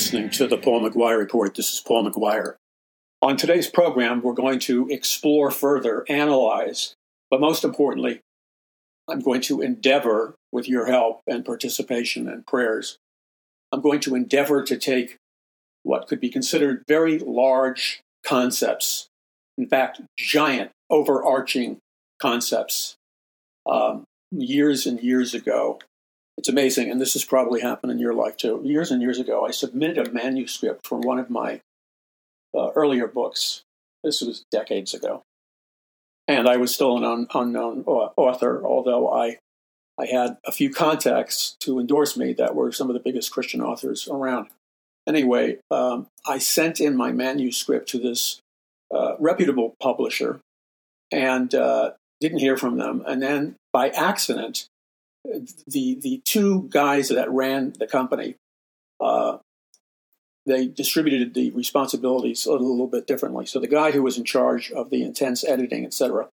listening to the Paul McGuire Report. This is Paul McGuire. On today's program, we're going to explore further, analyze, but most importantly, I'm going to endeavor, with your help and participation and prayers, I'm going to endeavor to take what could be considered very large concepts, in fact, giant, overarching concepts, um, years and years ago. It's amazing, and this has probably happened in your life too. Years and years ago, I submitted a manuscript for one of my uh, earlier books. This was decades ago. And I was still an un- unknown author, although I, I had a few contacts to endorse me that were some of the biggest Christian authors around. Anyway, um, I sent in my manuscript to this uh, reputable publisher and uh, didn't hear from them. And then by accident, the the two guys that ran the company, uh, they distributed the responsibilities a little, bit differently. So the guy who was in charge of the intense editing, etc.,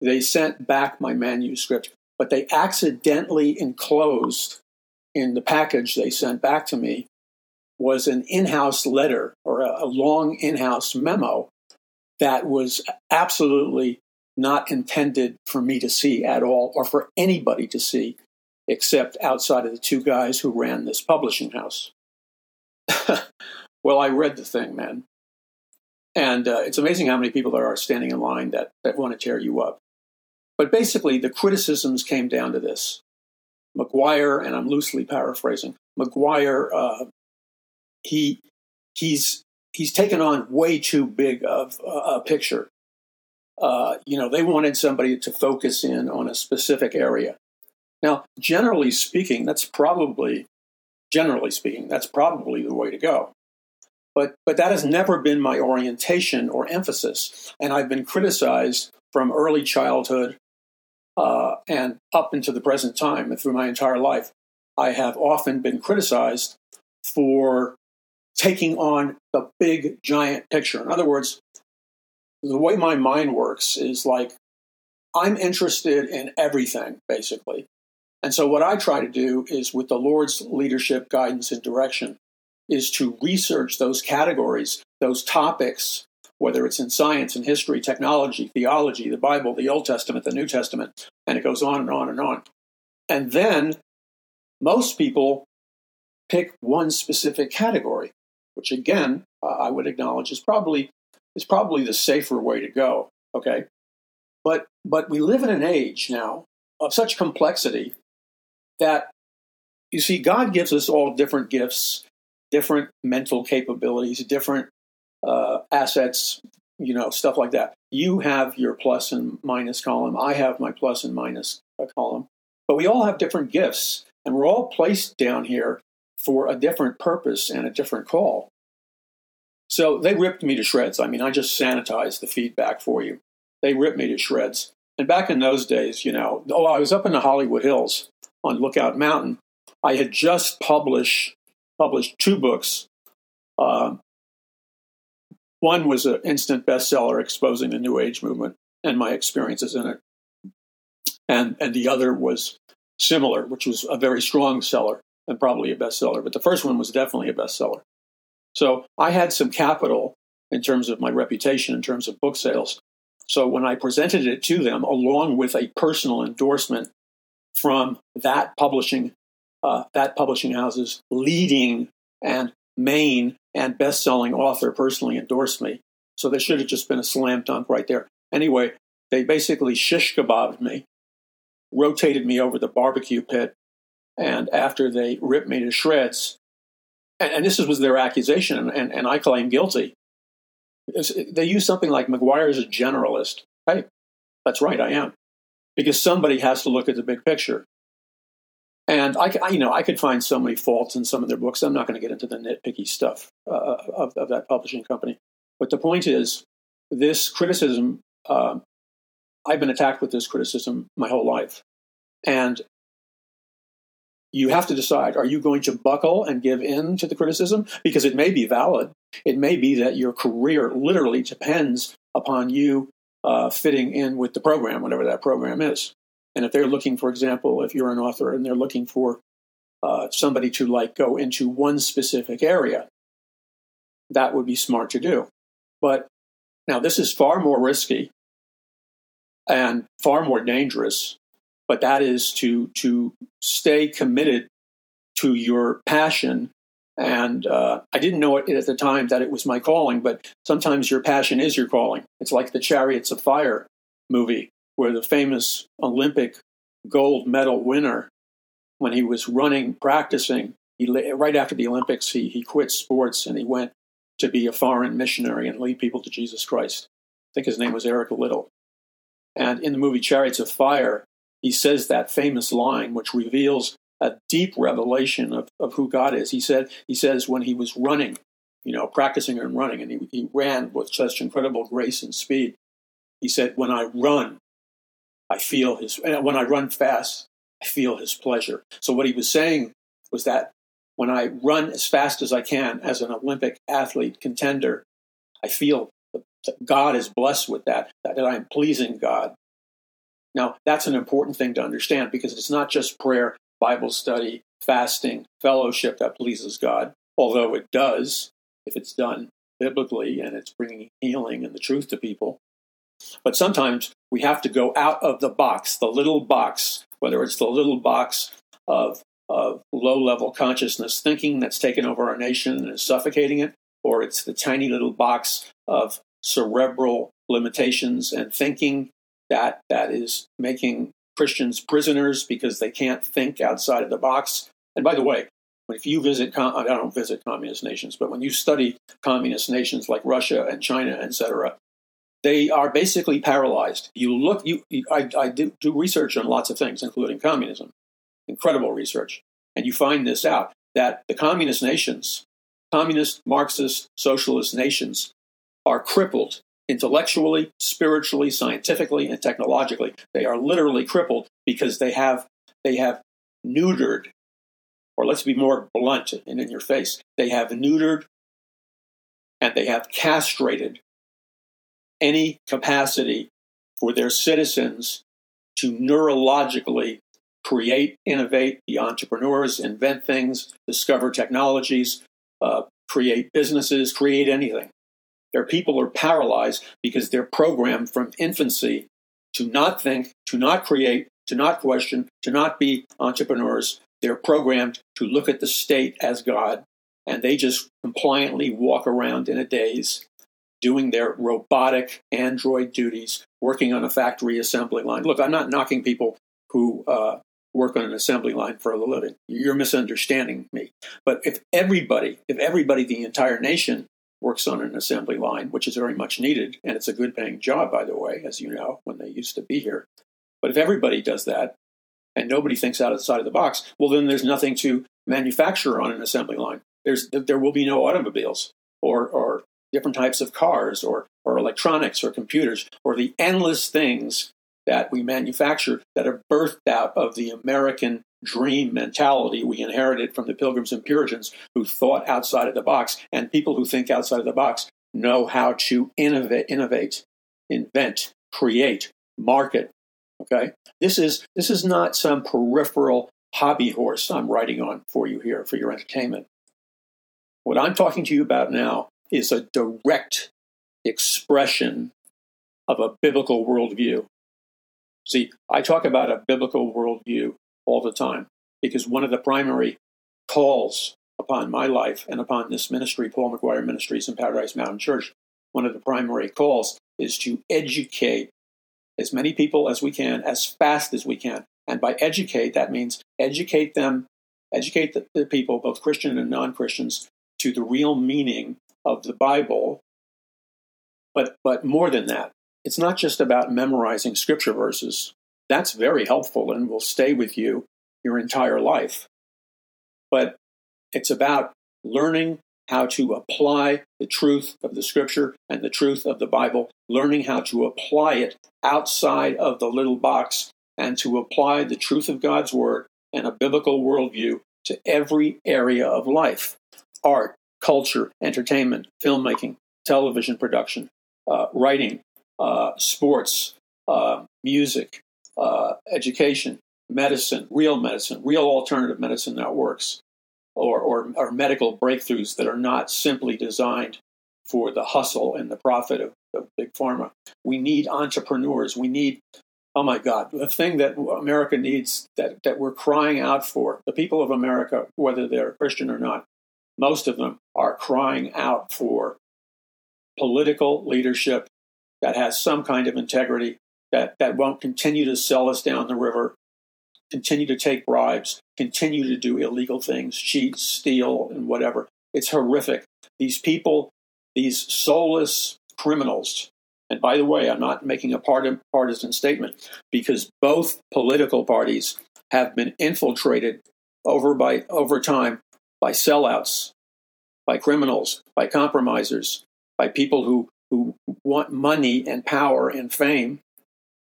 they sent back my manuscript, but they accidentally enclosed in the package they sent back to me was an in-house letter or a, a long in-house memo that was absolutely not intended for me to see at all or for anybody to see except outside of the two guys who ran this publishing house. well, I read the thing, man. And uh, it's amazing how many people there are standing in line that, that want to tear you up. But basically, the criticisms came down to this. McGuire, and I'm loosely paraphrasing, McGuire, uh, he, he's, he's taken on way too big of a picture. Uh, you know, they wanted somebody to focus in on a specific area. Now, generally speaking, that's probably generally speaking, that's probably the way to go. But, but that has never been my orientation or emphasis. And I've been criticized from early childhood uh, and up into the present time and through my entire life. I have often been criticized for taking on the big, giant picture. In other words, the way my mind works is like I'm interested in everything, basically. And so, what I try to do is, with the Lord's leadership, guidance, and direction, is to research those categories, those topics, whether it's in science and history, technology, theology, the Bible, the Old Testament, the New Testament, and it goes on and on and on. And then most people pick one specific category, which again, I would acknowledge is probably is probably the safer way to go. Okay, but but we live in an age now of such complexity that you see, God gives us all different gifts, different mental capabilities, different uh, assets, you know, stuff like that. You have your plus and minus column. I have my plus and minus uh, column. But we all have different gifts, and we're all placed down here for a different purpose and a different call. So they ripped me to shreds. I mean, I just sanitized the feedback for you. They ripped me to shreds. And back in those days, you know, oh, I was up in the Hollywood Hills on Lookout Mountain, I had just published published two books. Uh, one was an instant bestseller exposing the New Age movement and my experiences in it, and and the other was similar, which was a very strong seller and probably a bestseller. But the first one was definitely a bestseller. So I had some capital in terms of my reputation, in terms of book sales. So when I presented it to them, along with a personal endorsement from that publishing uh, that publishing house's leading and main and best-selling author personally endorsed me. So there should have just been a slam dunk right there. Anyway, they basically shish kebabbed me, rotated me over the barbecue pit, and after they ripped me to shreds, and, and this was their accusation, and, and I claim guilty. They use something like McGuire is a generalist. Hey, that's right, I am because somebody has to look at the big picture. And I, I, you know, I could find so many faults in some of their books. I'm not going to get into the nitpicky stuff uh, of, of, that publishing company. But the point is, this criticism, uh, I've been attacked with this criticism my whole life. And you have to decide are you going to buckle and give in to the criticism? Because it may be valid. It may be that your career literally depends upon you uh, fitting in with the program, whatever that program is. And if they're looking, for example, if you're an author and they're looking for uh, somebody to like go into one specific area, that would be smart to do. But now this is far more risky and far more dangerous. But that is to to stay committed to your passion. And uh, I didn't know it at the time that it was my calling, but sometimes your passion is your calling. It's like the Chariots of Fire movie, where the famous Olympic gold medal winner, when he was running, practicing, he, right after the Olympics, he, he quit sports and he went to be a foreign missionary and lead people to Jesus Christ. I think his name was Eric Liddell. And in the movie Chariots of Fire, he says that famous line, which reveals a deep revelation of, of who God is. He said, he says when he was running, you know, practicing and running, and he, he ran with such incredible grace and speed. He said, When I run, I feel his, and when I run fast, I feel his pleasure. So what he was saying was that when I run as fast as I can as an Olympic athlete contender, I feel that God is blessed with that, that I am pleasing God. Now, that's an important thing to understand because it's not just prayer, Bible study, fasting, fellowship that pleases God, although it does if it's done biblically and it's bringing healing and the truth to people. But sometimes we have to go out of the box, the little box, whether it's the little box of, of low level consciousness thinking that's taken over our nation and is suffocating it, or it's the tiny little box of cerebral limitations and thinking that that is making Christians prisoners because they can't think outside of the box. And by the way, if you visit, I don't visit communist nations, but when you study communist nations like Russia and China, etc., they are basically paralyzed. You look, you, I, I do, do research on lots of things, including communism, incredible research, and you find this out that the communist nations, communist, Marxist, socialist nations, are crippled intellectually, spiritually, scientifically, and technologically. They are literally crippled because they have they have neutered, or let's be more blunt and in your face, they have neutered and they have castrated any capacity for their citizens to neurologically create, innovate, be entrepreneurs, invent things, discover technologies, uh, create businesses, create anything. Their people are paralyzed because they're programmed from infancy to not think, to not create, to not question, to not be entrepreneurs. They're programmed to look at the state as God, and they just compliantly walk around in a daze, doing their robotic android duties, working on a factory assembly line. Look, I'm not knocking people who uh, work on an assembly line for a living. You're misunderstanding me. But if everybody, if everybody, the entire nation, works on an assembly line, which is very much needed. And it's a good paying job, by the way, as you know, when they used to be here. But if everybody does that and nobody thinks outside of the side of the box, well, then there's nothing to manufacture on an assembly line. There's, there will be no automobiles or, or different types of cars or, or electronics or computers or the endless things that we manufacture that are birthed out of the American dream mentality we inherited from the Pilgrims and Puritans who thought outside of the box. And people who think outside of the box know how to innovate, innovate, invent, create, market. Okay, this is this is not some peripheral hobby horse I'm writing on for you here for your entertainment. What I'm talking to you about now is a direct expression of a biblical worldview. See, I talk about a biblical worldview all the time because one of the primary calls upon my life and upon this ministry, Paul McGuire Ministries and Paradise Mountain Church, one of the primary calls is to educate as many people as we can, as fast as we can. And by educate, that means educate them, educate the, the people, both Christian and non Christians, to the real meaning of the Bible. But, but more than that, it's not just about memorizing scripture verses. That's very helpful and will stay with you your entire life. But it's about learning how to apply the truth of the scripture and the truth of the Bible, learning how to apply it outside of the little box and to apply the truth of God's word and a biblical worldview to every area of life art, culture, entertainment, filmmaking, television production, uh, writing, uh, sports, uh, music, uh, education, medicine, real medicine, real alternative medicine that works, or, or, or medical breakthroughs that are not simply designed for the hustle and the profit of, of big pharma. We need entrepreneurs. We need, oh my God, the thing that America needs that, that we're crying out for, the people of America, whether they're Christian or not, most of them are crying out for political leadership that has some kind of integrity, that, that won't continue to sell us down the river, continue to take bribes, continue to do illegal things, cheat, steal, and whatever. It's horrific. These people, these soulless criminals, and by the way, I'm not making a partisan statement because both political parties have been infiltrated over by over time by sellouts, by criminals, by compromisers, by people who, who want money and power and fame,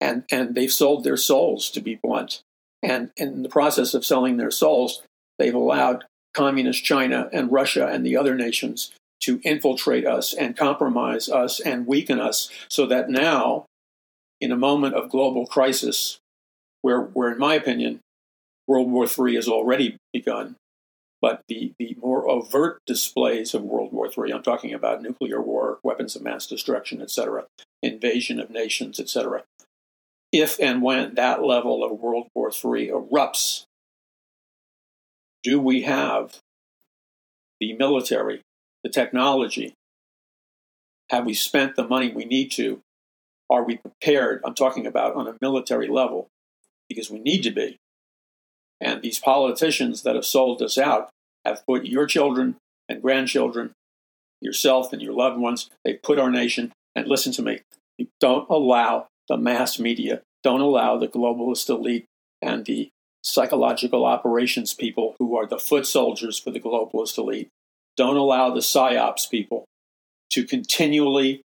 and, and they've sold their souls, to be blunt. And in the process of selling their souls, they've allowed communist China and Russia and the other nations to infiltrate us and compromise us and weaken us so that now, in a moment of global crisis, where, where in my opinion, World War III has already begun, but the, the more overt displays of World War III, I'm talking about nuclear war, weapons of mass destruction, etc., invasion of nations, etc., if and when that level of World War III erupts, do we have the military, the technology? Have we spent the money we need to? Are we prepared? I'm talking about on a military level, because we need to be. And these politicians that have sold us out have put your children and grandchildren, yourself and your loved ones, they've put our nation, and listen to me, you don't allow the mass media, don't allow the globalist elite and the psychological operations people who are the foot soldiers for the globalist elite, don't allow the psyops people to continually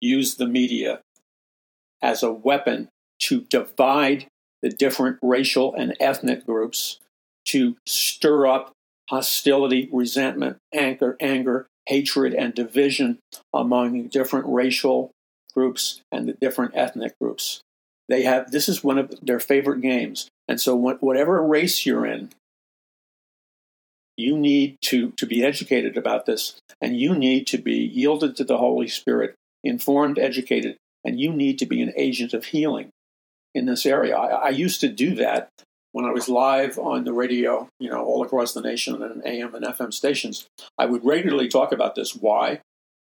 use the media as a weapon to divide the different racial and ethnic groups, to stir up hostility, resentment, anger, anger, hatred, and division among different racial groups and the different ethnic groups. They have this is one of their favorite games, and so whatever race you're in, you need to to be educated about this, and you need to be yielded to the Holy Spirit, informed, educated, and you need to be an agent of healing in this area. I, I used to do that when I was live on the radio, you know, all across the nation and AM and FM stations. I would regularly talk about this. Why? It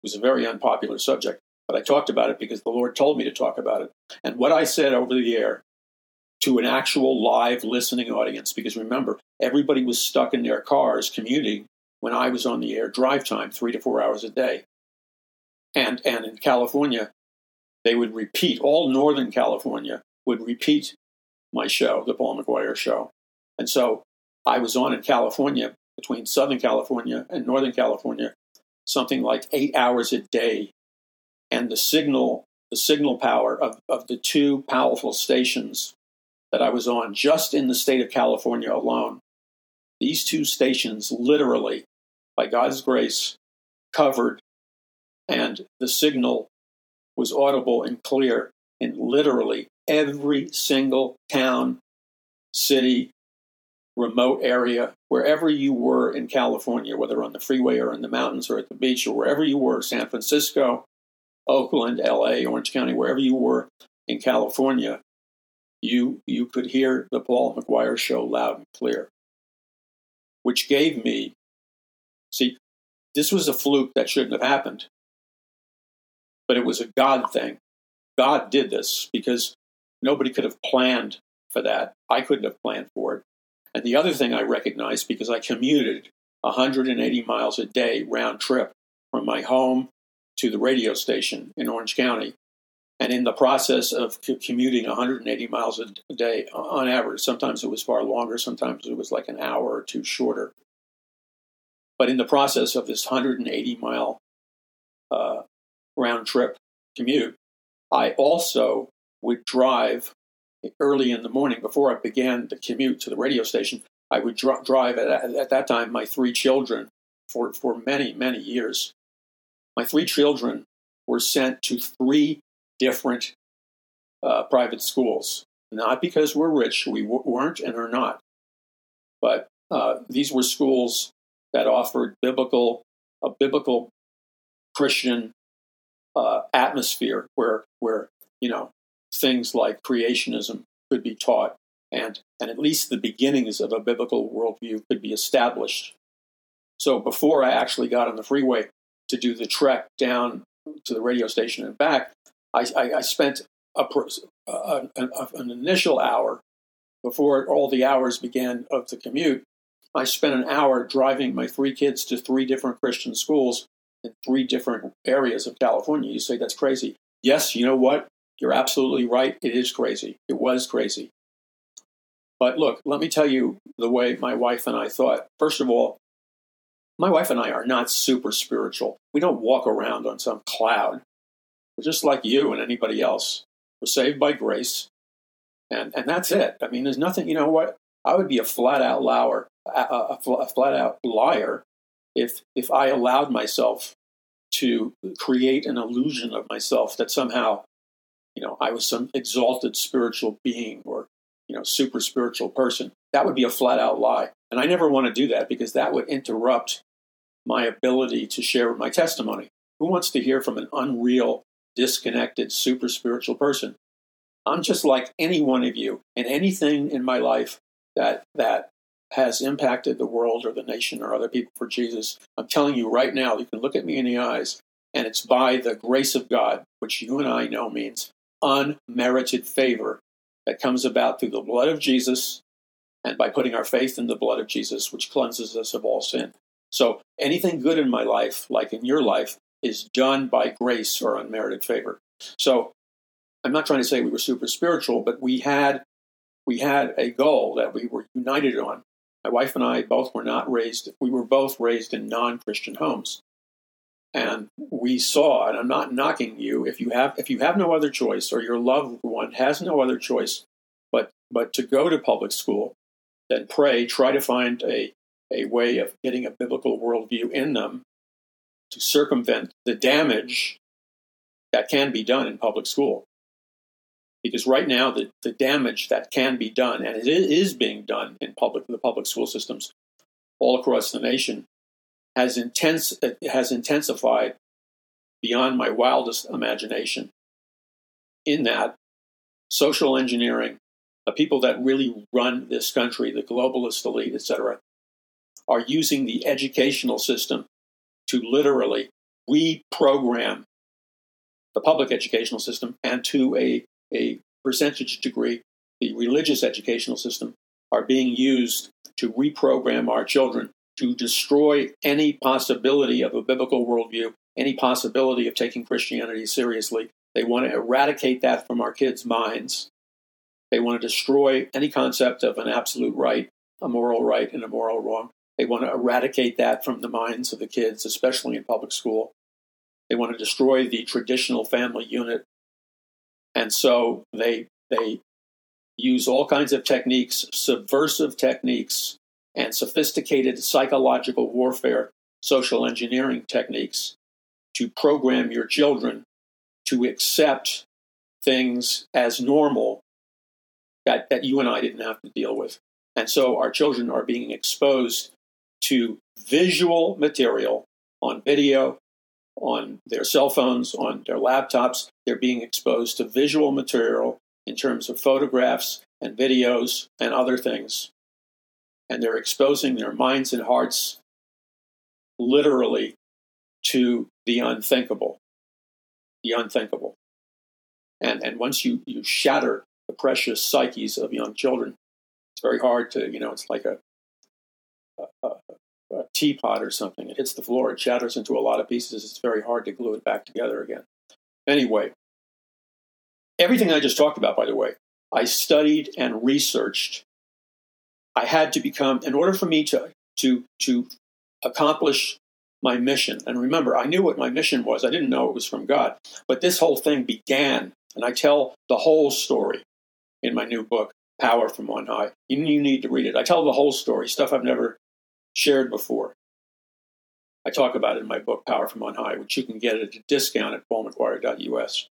was a very unpopular subject. But I talked about it because the Lord told me to talk about it. And what I said over the air to an actual live listening audience, because remember, everybody was stuck in their cars commuting when I was on the air drive time, three to four hours a day. And, and in California, they would repeat, all Northern California would repeat my show, The Paul McGuire Show. And so I was on in California, between Southern California and Northern California, something like eight hours a day and the signal the signal power of, of the two powerful stations that I was on just in the state of California alone. These two stations literally, by God's grace, covered, and the signal was audible and clear in literally every single town, city, remote area, wherever you were in California, whether on the freeway or in the mountains or at the beach or wherever you were, San Francisco, Oakland, LA, Orange County, wherever you were in California, you you could hear the Paul McGuire show loud and clear. Which gave me see, this was a fluke that shouldn't have happened. But it was a God thing. God did this because nobody could have planned for that. I couldn't have planned for it. And the other thing I recognized because I commuted 180 miles a day round trip from my home to the radio station in Orange County. And in the process of commuting 180 miles a day on average, sometimes it was far longer, sometimes it was like an hour or two shorter. But in the process of this 180 mile uh, round trip commute, I also would drive early in the morning before I began the commute to the radio station. I would dr- drive at, at that time my three children for, for many, many years my three children were sent to three different uh, private schools not because we're rich, we w- weren't and are not, but uh, these were schools that offered biblical, a biblical Christian uh, atmosphere where, where you know things like creationism could be taught, and and at least the beginnings of a biblical worldview could be established. So before I actually got on the freeway to do the trek down to the radio station and back, I, I, I spent a, a, an, an initial hour before all the hours began of the commute. I spent an hour driving my three kids to three different Christian schools in three different areas of California. You say that's crazy. Yes, you know what? You're absolutely right. It is crazy. It was crazy. But look, let me tell you the way my wife and I thought. First of all, my wife and I are not super spiritual. We don't walk around on some cloud. We're just like you and anybody else. We're saved by grace. And, and that's it. I mean, there's nothing, you know what? I would be a flat out liar, a, a, flat out liar if, if I allowed myself to create an illusion of myself that somehow, you know, I was some exalted spiritual being or, you know, super spiritual person. That would be a flat out lie. And I never want to do that because that would interrupt my ability to share my testimony. Who wants to hear from an unreal, disconnected, super spiritual person? I'm just like any one of you, and anything in my life that that has impacted the world or the nation or other people for Jesus, I'm telling you right now, you can look at me in the eyes, and it's by the grace of God, which you and I know means unmerited favor that comes about through the blood of Jesus and by putting our faith in the blood of Jesus, which cleanses us of all sin. So anything good in my life, like in your life, is done by grace or unmerited favor. So I'm not trying to say we were super spiritual, but we had we had a goal that we were united on. My wife and I both were not raised, we were both raised in non Christian homes. And we saw, and I'm not knocking you, if you have if you have no other choice or your loved one has no other choice but but to go to public school, then pray, try to find a, a way of getting a biblical worldview in them to circumvent the damage that can be done in public school. Because right now the, the damage that can be done and it is being done in public the public school systems all across the nation has intense has intensified beyond my wildest imagination in that social engineering the people that really run this country the globalist elite etc are using the educational system to literally reprogram the public educational system and to a a percentage degree, the religious educational system, are being used to reprogram our children to destroy any possibility of a biblical worldview, any possibility of taking Christianity seriously. They want to eradicate that from our kids' minds. They want to destroy any concept of an absolute right, a moral right, and a moral wrong. They want to eradicate that from the minds of the kids, especially in public school. They want to destroy the traditional family unit and so they they use all kinds of techniques, subversive techniques, and sophisticated psychological warfare, social engineering techniques to program your children to accept things as normal that, that you and I didn't have to deal with. And so our children are being exposed to visual material on video, on their cell phones, on their laptops. They're being exposed to visual material in terms of photographs and videos and other things. And they're exposing their minds and hearts literally to the unthinkable. The unthinkable. And, and once you, you shatter the precious psyches of young children, it's very hard to, you know, it's like a, a, a teapot or something. It hits the floor, it shatters into a lot of pieces. It's very hard to glue it back together again. Anyway, everything I just talked about, by the way, I studied and researched. I had to become, in order for me to, to, to accomplish my mission, and remember, I knew what my mission was. I didn't know it was from God. But this whole thing began, and I tell the whole story in my new book, Power from On High. You, need to read it. I tell the whole story, stuff I've never shared before. I talk about it in my book, Power from On High, which you can get at a discount at paulmcguire.us.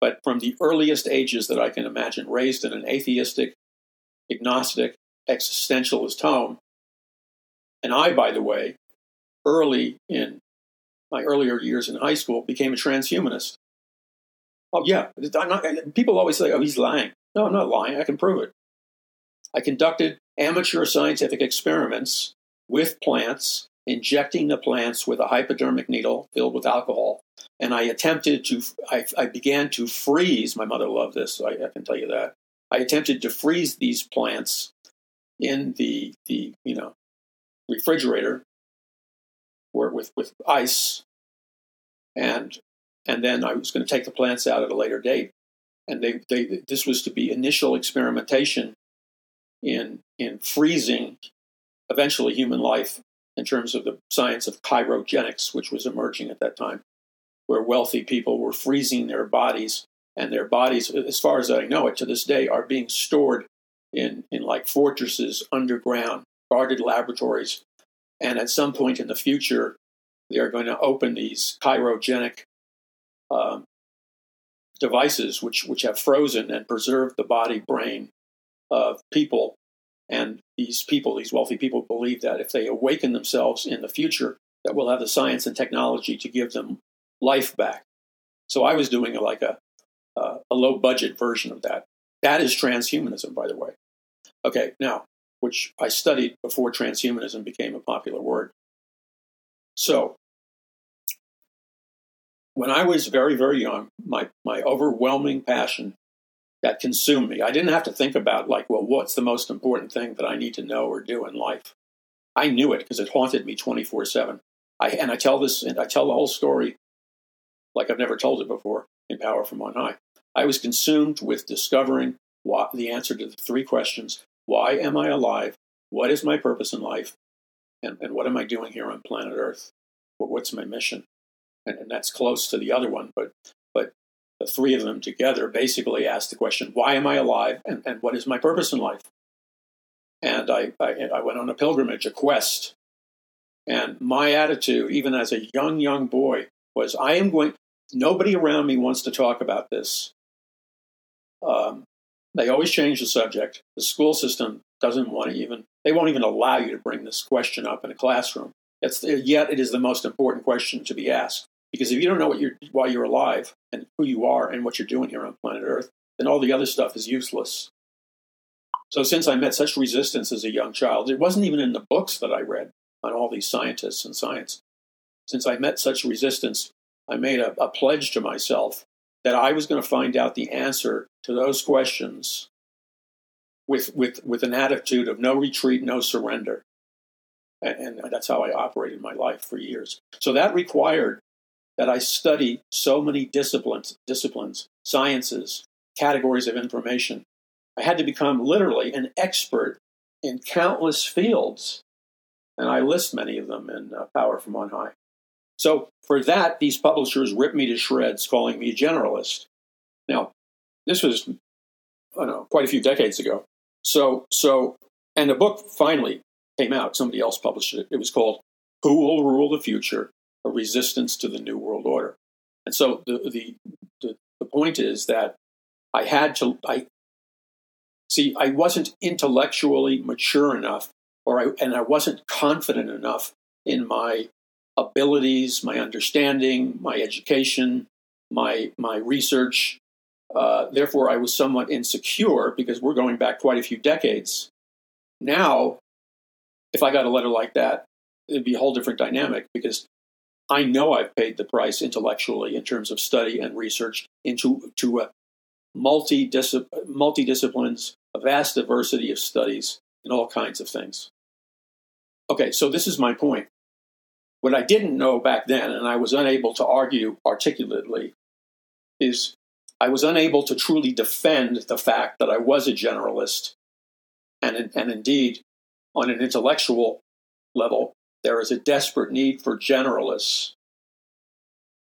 but from the earliest ages that I can imagine, raised in an atheistic, agnostic, existentialist home. And I, by the way, early in my earlier years in high school, became a transhumanist. Oh, yeah. Not, people always say, oh, he's lying. No, I'm not lying. I can prove it. I conducted amateur scientific experiments with plants, injecting the plants with a hypodermic needle filled with alcohol. And I attempted to, I, I began to freeze. My mother loved this, I, I can tell you that. I attempted to freeze these plants in the, the you know, refrigerator or with, with ice. And, and then I was going to take the plants out at a later date. And they, they, this was to be initial experimentation in, in freezing eventually human life in terms of the science of cryogenics, which was emerging at that time, where wealthy people were freezing their bodies, and their bodies, as far as I know it to this day, are being stored in, in like fortresses underground, guarded laboratories. And at some point in the future, they are going to open these cryogenic um, devices, which, which have frozen and preserved the body brain of people. And these people, these wealthy people, believe that if they awaken themselves in the future, that we'll have the science and technology to give them life back. So I was doing like a, uh, a low budget version of that. That is transhumanism, by the way. Okay, now, which I studied before transhumanism became a popular word. So, when I was very, very young, my, my overwhelming passion that consumed me. I didn't have to think about, like, well, what's the most important thing that I need to know or do in life? I knew it because it haunted me 24 7. I, and I tell this, and I tell the whole story like I've never told it before in Power from On High. I was consumed with discovering what, the answer to the three questions Why am I alive? What is my purpose in life? And, and what am I doing here on planet Earth? What's my mission? And, and that's close to the other one, but the three of them together basically asked the question, why am I alive and, and what is my purpose in life? And I, I, I went on a pilgrimage, a quest. And my attitude, even as a young, young boy, was I am going, nobody around me wants to talk about this. Um, they always change the subject. The school system doesn't want to even, they won't even allow you to bring this question up in a classroom. It's, yet it is the most important question to be asked. Because if you don't know what you're, why you're alive and who you are and what you're doing here on planet Earth, then all the other stuff is useless. So, since I met such resistance as a young child, it wasn't even in the books that I read on all these scientists and science. Since I met such resistance, I made a, a pledge to myself that I was going to find out the answer to those questions with, with, with an attitude of no retreat, no surrender. And, and that's how I operated my life for years. So that required that I study so many disciplines, disciplines, sciences, categories of information. I had to become literally an expert in countless fields, and I list many of them in uh, Power from On High. So for that, these publishers ripped me to shreds, calling me a generalist. Now, this was, I don't know, quite a few decades ago. So, so, and the book finally came out. Somebody else published it. It was called "Who Will Rule the Future: a resistance to the New World Order. And so the, the, the, the point is that I had to, I see, I wasn't intellectually mature enough, or I, and I wasn't confident enough in my abilities, my understanding, my education, my my research. Uh, therefore, I was somewhat insecure because we're going back quite a few decades. Now, if I got a letter like that, it'd be a whole different dynamic because I know I've paid the price intellectually in terms of study and research into to uh, a multi-disciplines, a vast diversity of studies and all kinds of things. Okay, so this is my point. What I didn't know back then, and I was unable to argue articulately, is I was unable to truly defend the fact that I was a generalist. And, and indeed, on an intellectual level, there is a desperate need for generalists.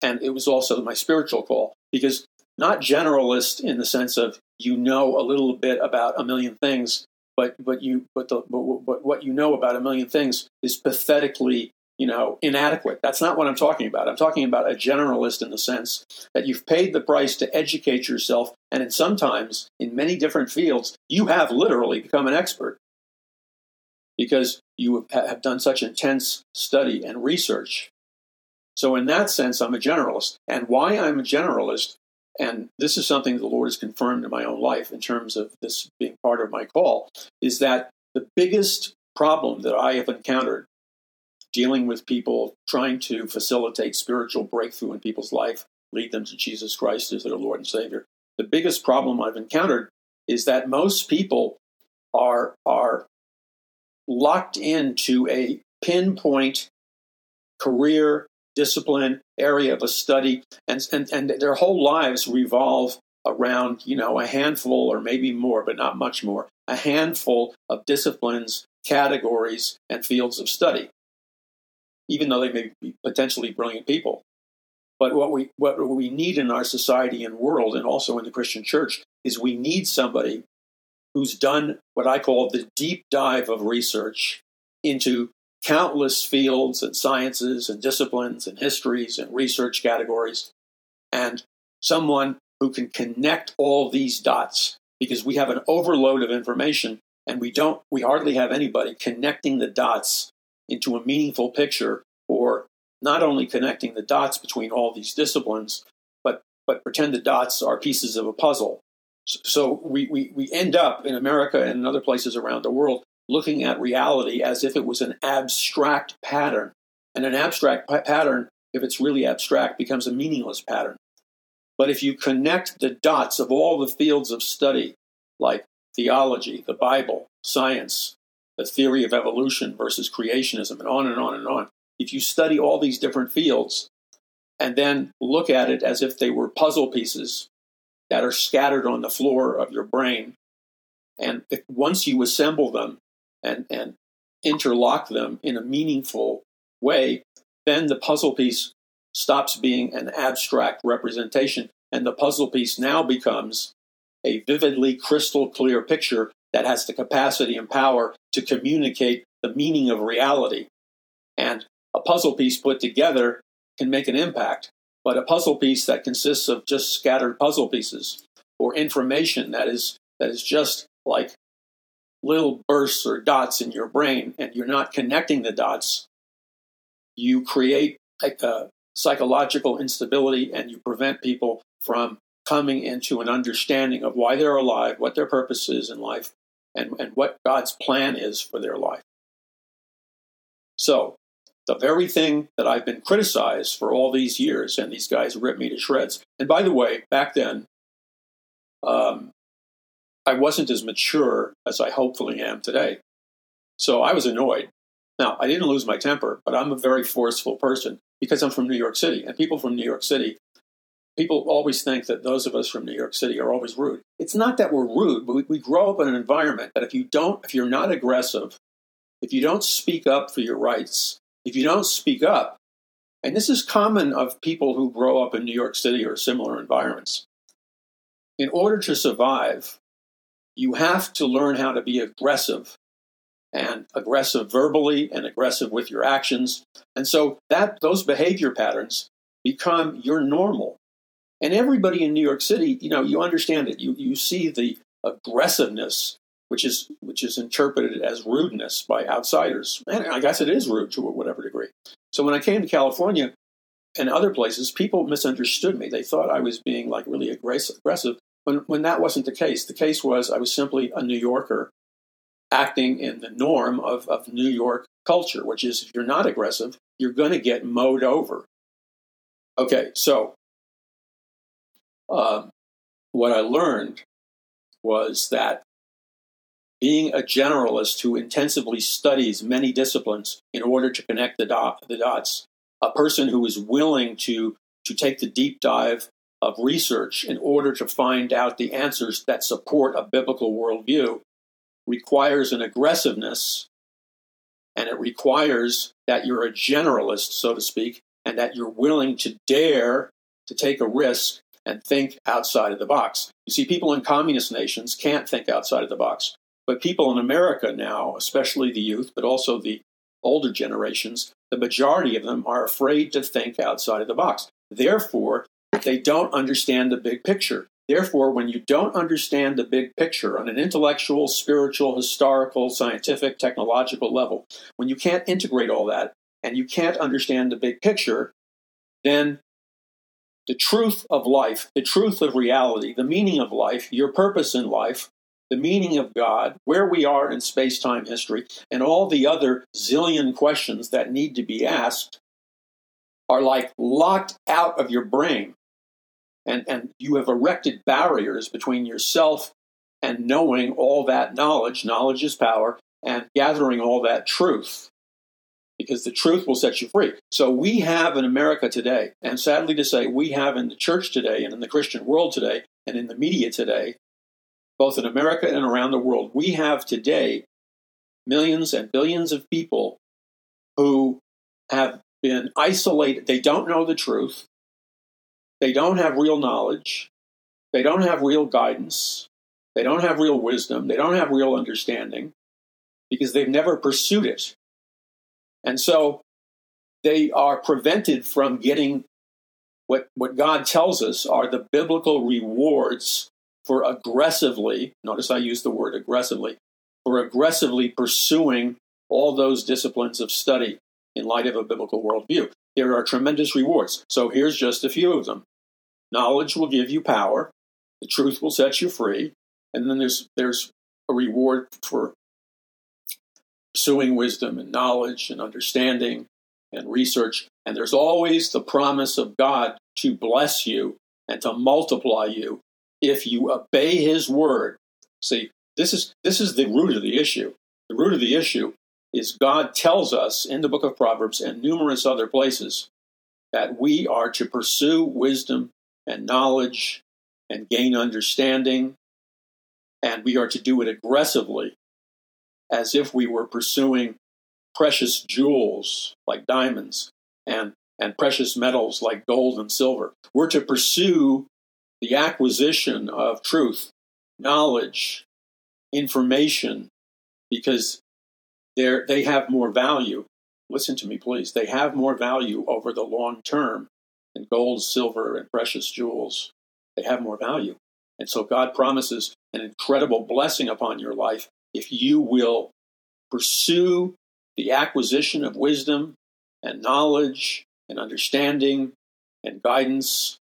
And it was also my spiritual call because not generalist in the sense of you know a little bit about a million things, but but you but the but, but what you know about a million things is pathetically you know, inadequate. That's not what I'm talking about. I'm talking about a generalist in the sense that you've paid the price to educate yourself, and in sometimes in many different fields, you have literally become an expert because you have done such intense study and research. So, in that sense, I'm a generalist. And why I'm a generalist, and this is something the Lord has confirmed in my own life in terms of this being part of my call, is that the biggest problem that I have encountered dealing with people, trying to facilitate spiritual breakthrough in people's life, lead them to Jesus Christ as their Lord and Savior. The biggest problem I've encountered is that most people are are locked into a pinpoint career discipline area of a study and, and and their whole lives revolve around you know a handful or maybe more but not much more a handful of disciplines categories and fields of study even though they may be potentially brilliant people. But what we, what we need in our society and world, and also in the Christian church, is we need somebody who's done what I call the deep dive of research into countless fields and sciences and disciplines and histories and research categories, and someone who can connect all these dots because we have an overload of information and we don't we hardly have anybody connecting the dots into a meaningful picture or not only connecting the dots between all these disciplines, but, but pretend the dots are pieces of a puzzle. So we, we, we end up in America and in other places around the world looking at reality as if it was an abstract pattern. And an abstract p- pattern, if it's really abstract, becomes a meaningless pattern. But if you connect the dots of all the fields of study, like theology, the Bible, science, the theory of evolution versus creationism, and on and on and on. If you study all these different fields and then look at it as if they were puzzle pieces that are scattered on the floor of your brain, and once you assemble them and, and interlock them in a meaningful way, then the puzzle piece stops being an abstract representation, and the puzzle piece now becomes a vividly crystal clear picture that has the capacity and power to communicate the meaning of reality. And a puzzle piece put together can make an impact, but a puzzle piece that consists of just scattered puzzle pieces or information that is that is just like little bursts or dots in your brain and you're not connecting the dots, you create a psychological instability and you prevent people from coming into an understanding of why they're alive, what their purpose is in life, and, and what God's plan is for their life. So, the very thing that I've been criticized for all these years, and these guys ripped me to shreds. And by the way, back then, um, I wasn't as mature as I hopefully am today. So I was annoyed. Now, I didn't lose my temper, but I'm a very forceful person because I'm from New York City. And people from New York City people always think that those of us from New York City are always rude. It's not that we're rude, but we, we grow up in an environment that if you don't, if you're not aggressive, if you don't speak up for your rights, if you don't speak up, and this is common of people who grow up in New York City or similar environments. In order to survive, you have to learn how to be aggressive and aggressive verbally and aggressive with your actions. And so that those behavior patterns become your normal. And everybody in New York City, you know, you understand it. You you see the aggressiveness, which is which is interpreted as rudeness by outsiders. And I guess it is rude to whatever degree. So when I came to California and other places, people misunderstood me. They thought I was being like really aggressive when when that wasn't the case. The case was I was simply a New Yorker acting in the norm of, of New York culture, which is if you're not aggressive, you're going to get mowed over. Okay, so um, what I learned was that being a generalist who intensively studies many disciplines in order to connect the, dot, the dots, a person who is willing to, to take the deep dive of research in order to find out the answers that support a biblical worldview requires an aggressiveness and it requires that you're a generalist, so to speak, and that you're willing to dare to take a risk and think outside of the box. You see, people in communist nations can't think outside of the box. But people in America now, especially the youth, but also the older generations, the majority of them are afraid to think outside of the box. Therefore, they don't understand the big picture. Therefore, when you don't understand the big picture on an intellectual, spiritual, historical, scientific, technological level, when you can't integrate all that and you can't understand the big picture, then the truth of life, the truth of reality, the meaning of life, your purpose in life, the meaning of God, where we are in space time history, and all the other zillion questions that need to be asked are like locked out of your brain. And, and you have erected barriers between yourself and knowing all that knowledge. Knowledge is power, and gathering all that truth because the truth will set you free. So we have in America today, and sadly to say, we have in the church today and in the Christian world today and in the media today, both in America and around the world, we have today millions and billions of people who have been isolated. They don't know the truth. They don't have real knowledge. They don't have real guidance. They don't have real wisdom. They don't have real understanding because they've never pursued it. And so they are prevented from getting what, what God tells us are the biblical rewards for aggressively, notice I use the word aggressively, for aggressively pursuing all those disciplines of study in light of a biblical worldview. There are tremendous rewards. So here's just a few of them. Knowledge will give you power, the truth will set you free, and then there's there's a reward for pursuing wisdom and knowledge and understanding and research. And there's always the promise of God to bless you and to multiply you if you obey his word. See, this is this is the root of the issue. The root of the issue is God tells us in the book of Proverbs and numerous other places that we are to pursue wisdom and knowledge and gain understanding, and we are to do it aggressively as if we were pursuing precious jewels like diamonds and, and precious metals like gold and silver. We're to pursue the acquisition of truth, knowledge, information, because they're, they have more value. Listen to me, please. They have more value over the long term than gold, silver, and precious jewels. They have more value. And so God promises an incredible blessing upon your life if you will pursue the acquisition of wisdom and knowledge and understanding and guidance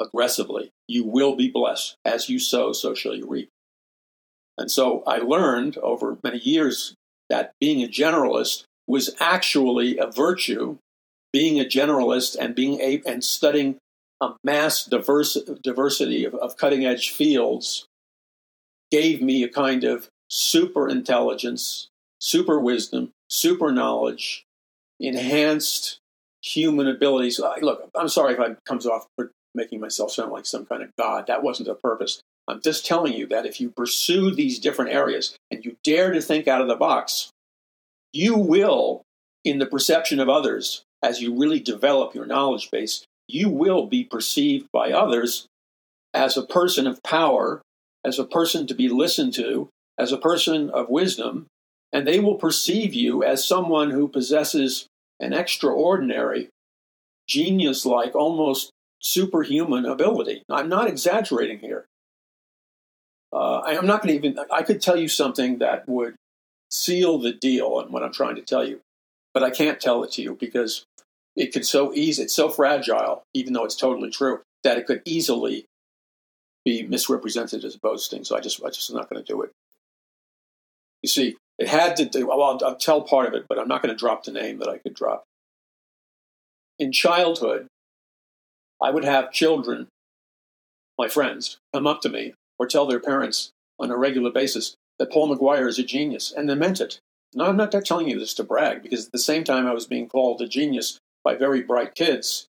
aggressively. You will be blessed. As you sow, so shall you reap. And so I learned over many years that being a generalist was actually a virtue. Being a generalist and being a, and studying a mass diverse, diversity of, of cutting edge fields gave me a kind of super intelligence, super wisdom, super knowledge, enhanced human abilities. Look, I'm sorry if I comes off making myself sound like some kind of god. That wasn't the purpose. I'm just telling you that if you pursue these different areas and you dare to think out of the box, you will, in the perception of others, as you really develop your knowledge base, you will be perceived by others as a person of power, as a person to be listened to, as a person of wisdom, and they will perceive you as someone who possesses an extraordinary, genius like, almost superhuman ability. I'm not exaggerating here. Uh, I, am not going to even, I could tell you something that would seal the deal on what I'm trying to tell you, but I can't tell it to you because it could so easy, it's so fragile, even though it's totally true, that it could easily be misrepresented as boasting. So I just, I just am not going to do it. You see, it had to do, well, I'll, I'll tell part of it, but I'm not going to drop the name that I could drop. In childhood, I would have children, my friends, come up to me or tell their parents on a regular basis that Paul McGuire is a genius, and they meant it. Now, I'm not telling you this to brag, because at the same time I was being called a genius by very bright kids,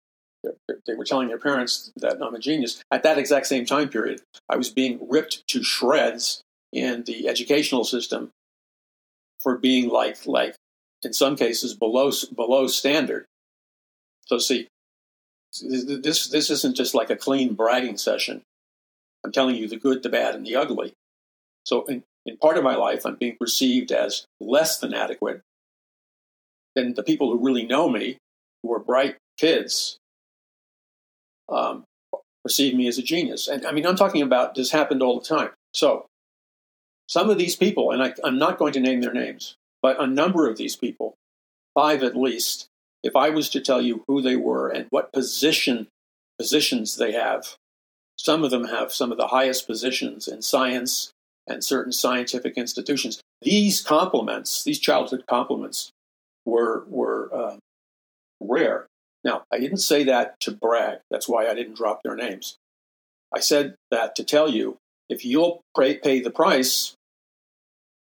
they were telling their parents that I'm a genius. At that exact same time period, I was being ripped to shreds in the educational system for being like like in some cases below below standard. So see, this this isn't just like a clean bragging session. I'm telling you the good, the bad, and the ugly. So in, in part of my life, I'm being perceived as less than adequate. then the people who really know me, who are bright kids, um, perceive me as a genius. And I mean, I'm talking about this happened all the time. So some of these people, and I, I'm not going to name their names, but a number of these people, five at least, if I was to tell you who they were and what position positions they have, some of them have some of the highest positions in science and certain scientific institutions. These compliments, these childhood compliments, were were uh, rare. Now, I didn't say that to brag. That's why I didn't drop their names. I said that to tell you if you'll pay, pay the price,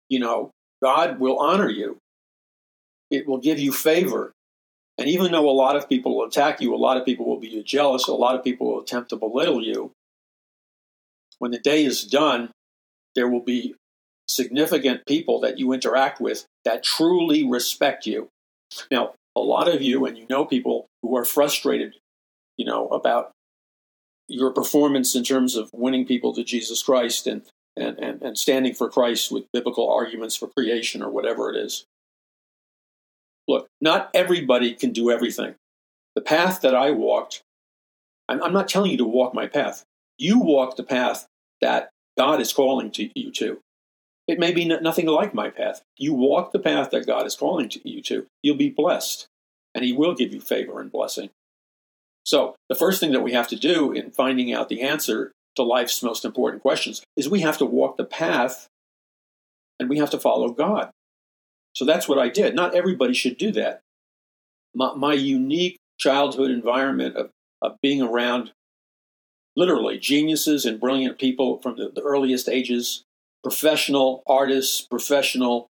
you know, God will honor you. It will give you favor. And even though a lot of people will attack you, a lot of people will be jealous, a lot of people will attempt to belittle you, when the day is done, there will be significant people that you interact with that truly respect you. Now, a lot of you, and you know people who are frustrated, you know, about your performance in terms of winning people to Jesus Christ and, and, and, and standing for Christ with biblical arguments for creation or whatever it is. Look, not everybody can do everything. The path that I walked, I'm, I'm not telling you to walk my path. You walk the path that God is calling to you to. It may be nothing like my path. You walk the path that God is calling to you to, you'll be blessed, and He will give you favor and blessing. So, the first thing that we have to do in finding out the answer to life's most important questions is we have to walk the path and we have to follow God. So, that's what I did. Not everybody should do that. My, my unique childhood environment of, of being around literally geniuses and brilliant people from the, the earliest ages professional artists, professional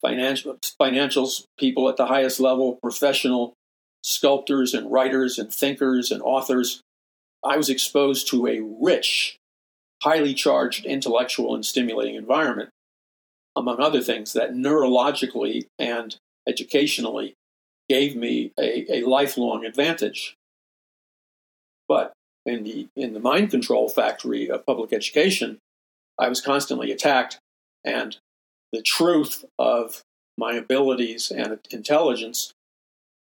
financial financials people at the highest level, professional sculptors and writers and thinkers and authors. I was exposed to a rich, highly charged intellectual and stimulating environment, among other things that neurologically and educationally gave me a, a lifelong advantage. But in the in the mind control factory of public education, I was constantly attacked, and the truth of my abilities and intelligence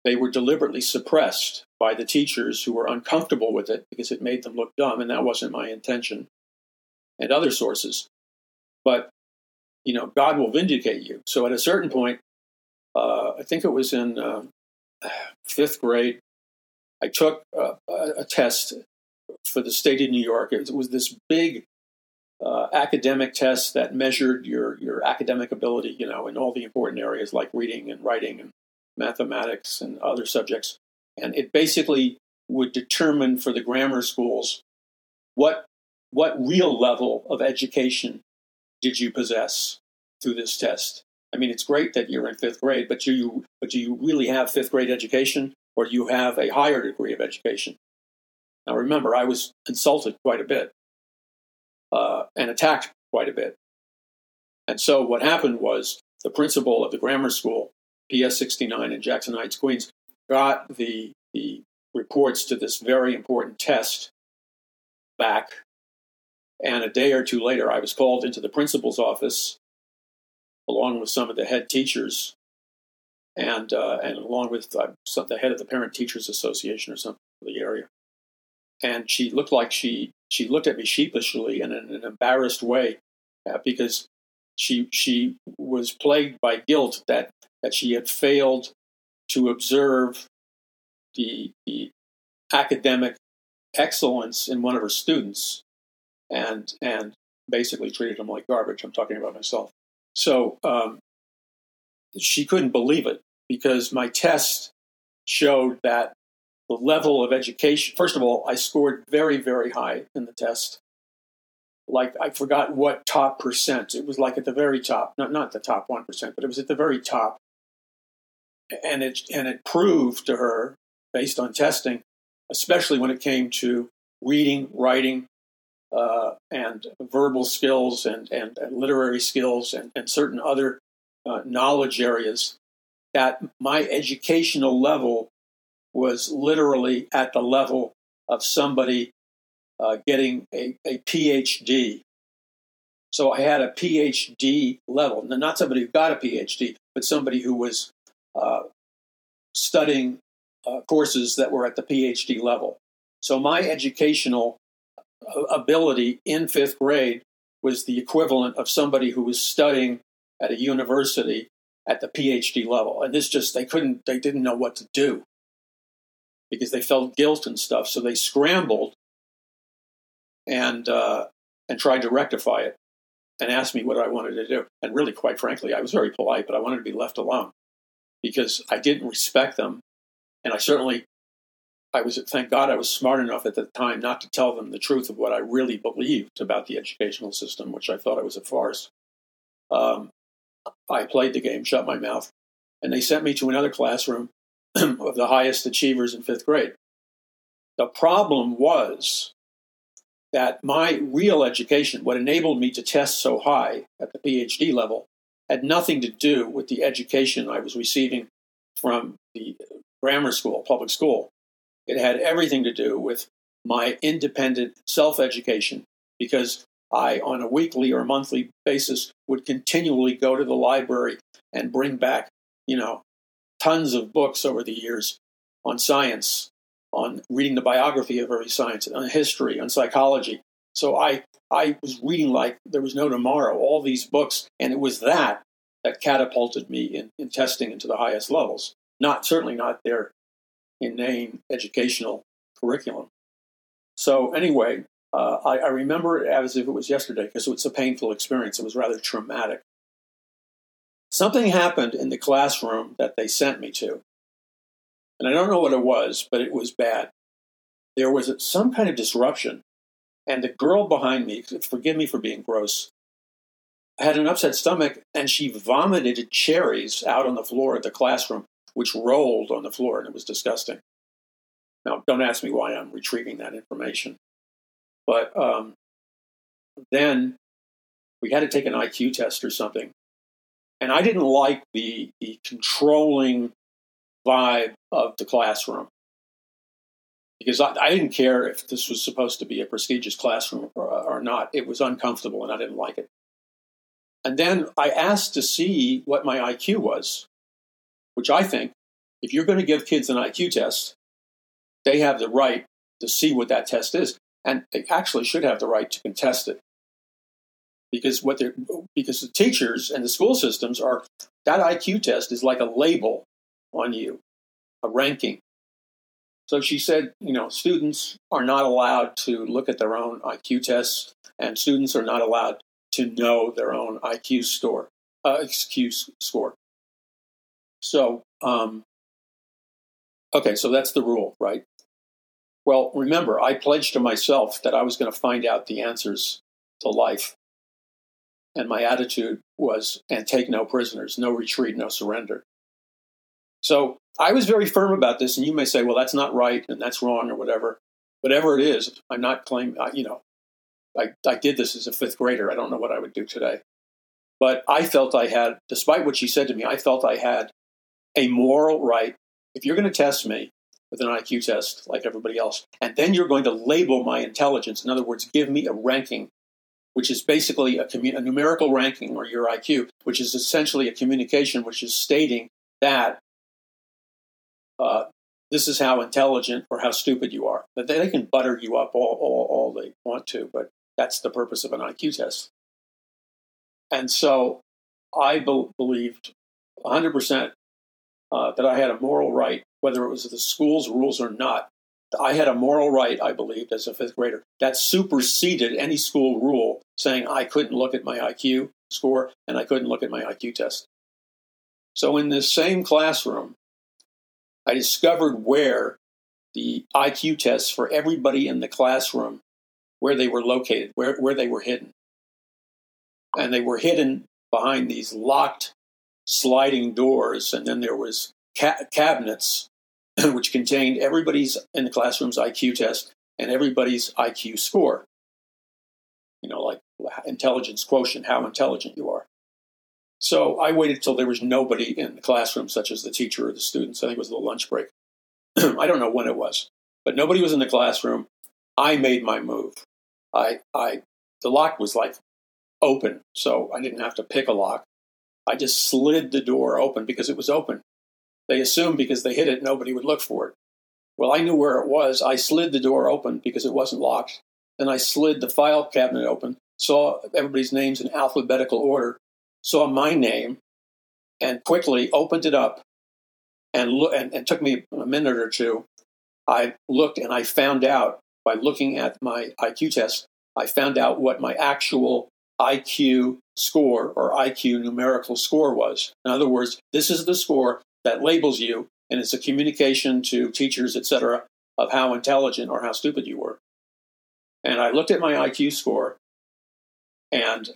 they were deliberately suppressed by the teachers who were uncomfortable with it because it made them look dumb, and that wasn't my intention, and other sources. But you know, God will vindicate you. So at a certain point, uh, I think it was in uh, fifth grade, I took a, test for the state of New York. It was this big uh, academic test that measured your your academic ability, you know, in all the important areas like reading and writing and mathematics and other subjects. And it basically would determine for the grammar schools what what real level of education did you possess through this test. I mean, it's great that you're in fifth grade, but do you but do you really have fifth grade education, or do you have a higher degree of education? Now, remember, I was insulted quite a bit uh, and attacked quite a bit. And so what happened was the principal of the grammar school, PS 69 in Jackson Heights, Queens, got the, the reports to this very important test back. And a day or two later, I was called into the principal's office along with some of the head teachers and, uh, and along with uh, the head of the Parent Teachers Association or something for the area. And she looked like she she looked at me sheepishly and in an embarrassed way uh, because she she was plagued by guilt that that she had failed to observe the the academic excellence in one of her students and and basically treated him like garbage. I'm talking about myself. So um, she couldn't believe it because my test showed that the level of education. First of all, I scored very, very high in the test. Like I forgot what top percent. It was like at the very top, not not the top one percent, but it was at the very top. And it and it proved to her, based on testing, especially when it came to reading, writing, uh, and verbal skills and, and, and literary skills and, and certain other uh, knowledge areas, that my educational level was literally at the level of somebody uh, getting a, a PhD. So I had a PhD level, not somebody who got a PhD, but somebody who was uh, studying uh, courses that were at the PhD level. So my educational ability in fifth grade was the equivalent of somebody who was studying at a university at the PhD level. And this just, they couldn't, they didn't know what to do because they felt guilt and stuff. So they scrambled and, uh, and tried to rectify it and asked me what I wanted to do. And really, quite frankly, I was very polite, but I wanted to be left alone because I didn't respect them. And I certainly, I was, thank God I was smart enough at the time not to tell them the truth of what I really believed about the educational system, which I thought it was a farce. Um, I played the game, shut my mouth, and they sent me to another classroom of the highest achievers in fifth grade. The problem was that my real education, what enabled me to test so high at the PhD level, had nothing to do with the education I was receiving from the grammar school, public school. It had everything to do with my independent self education because I, on a weekly or monthly basis, would continually go to the library and bring back, you know, tons of books over the years on science, on reading the biography of every science, on history, on psychology. So I, I was reading like there was no tomorrow, all these books, and it was that that catapulted me in, in testing into the highest levels. Not certainly not their inane educational curriculum. So anyway, uh, I, I, remember it as if it was yesterday because it's a painful experience. It was rather traumatic. Something happened in the classroom that they sent me to. And I don't know what it was, but it was bad. There was some kind of disruption. And the girl behind me, forgive me for being gross, had an upset stomach and she vomited cherries out on the floor of the classroom, which rolled on the floor, and it was disgusting. Now, don't ask me why I'm retrieving that information. But um, then we had to take an IQ test or something. And I didn't like the, the controlling vibe of the classroom because I, I, didn't care if this was supposed to be a prestigious classroom or, or, not. It was uncomfortable and I didn't like it. And then I asked to see what my IQ was, which I think if you're going to give kids an IQ test, they have the right to see what that test is and they actually should have the right to contest it because what they're because the teachers and the school systems are that IQ test is like a label on you, a ranking. So she said, you know, students are not allowed to look at their own IQ tests, and students are not allowed to know their own IQ score. Uh, excuse score. So, um, okay, so that's the rule, right? Well, remember, I pledged to myself that I was going to find out the answers to life. And my attitude was, and take no prisoners, no retreat, no surrender. So I was very firm about this. And you may say, well, that's not right and that's wrong or whatever. Whatever it is, I'm not claiming, you know, I, I did this as a fifth grader. I don't know what I would do today. But I felt I had, despite what she said to me, I felt I had a moral right. If you're going to test me, with an IQ test like everybody else. And then you're going to label my intelligence. In other words, give me a ranking, which is basically a, a numerical ranking or your IQ, which is essentially a communication which is stating that uh, this is how intelligent or how stupid you are. That they, they can butter you up all, all, all they want to, but that's the purpose of an IQ test. And so I be- believed 100% uh, that I had a moral right whether it was the school's rules or not. I had a moral right, I believed, as a fifth grader. That superseded any school rule saying I couldn't look at my IQ score and I couldn't look at my IQ test. So, in this same classroom, I discovered where the IQ tests for everybody in the classroom, where they were located, where, where they were hidden. And they were hidden behind these locked sliding doors, and then there was ca- cabinets which contained everybody's in the classroom's IQ test and everybody's IQ score. You know, like intelligence quotient, how intelligent you are. So I waited till there was nobody in the classroom, such as the teacher or the students. I think it was the lunch break. I don't know when it was, but nobody was in the classroom. I made my move. I, I, the lock was like open, so I didn't have to pick a lock. I just slid the door open because it was open. they assumed because they hid it, nobody would look for it. Well, I knew where it was. I slid the door open because it wasn't locked. Then I slid the file cabinet open, saw everybody's names in alphabetical order, saw my name, and quickly opened it up and, and, and took me a minute or two. I looked and I found out by looking at my IQ test, I found out what my actual IQ score or IQ numerical score was. In other words, this is the score that labels you, and it's a communication to teachers, etc., of how intelligent or how stupid you were. And I looked at my IQ score, and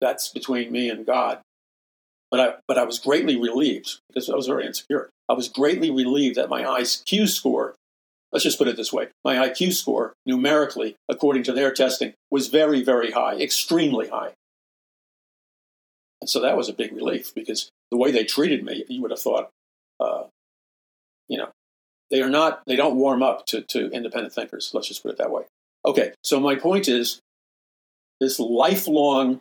that's between me and God. But I, but I was greatly relieved because I was very insecure. I was greatly relieved that my IQ score, let's just put it this way, my IQ score numerically, according to their testing, was very, very high, extremely high. And so that was a big relief because the way they treated me, you would have thought, uh, you know, they are not, they don't warm up to, to independent thinkers. Let's just put it that way. Okay, so my point is this lifelong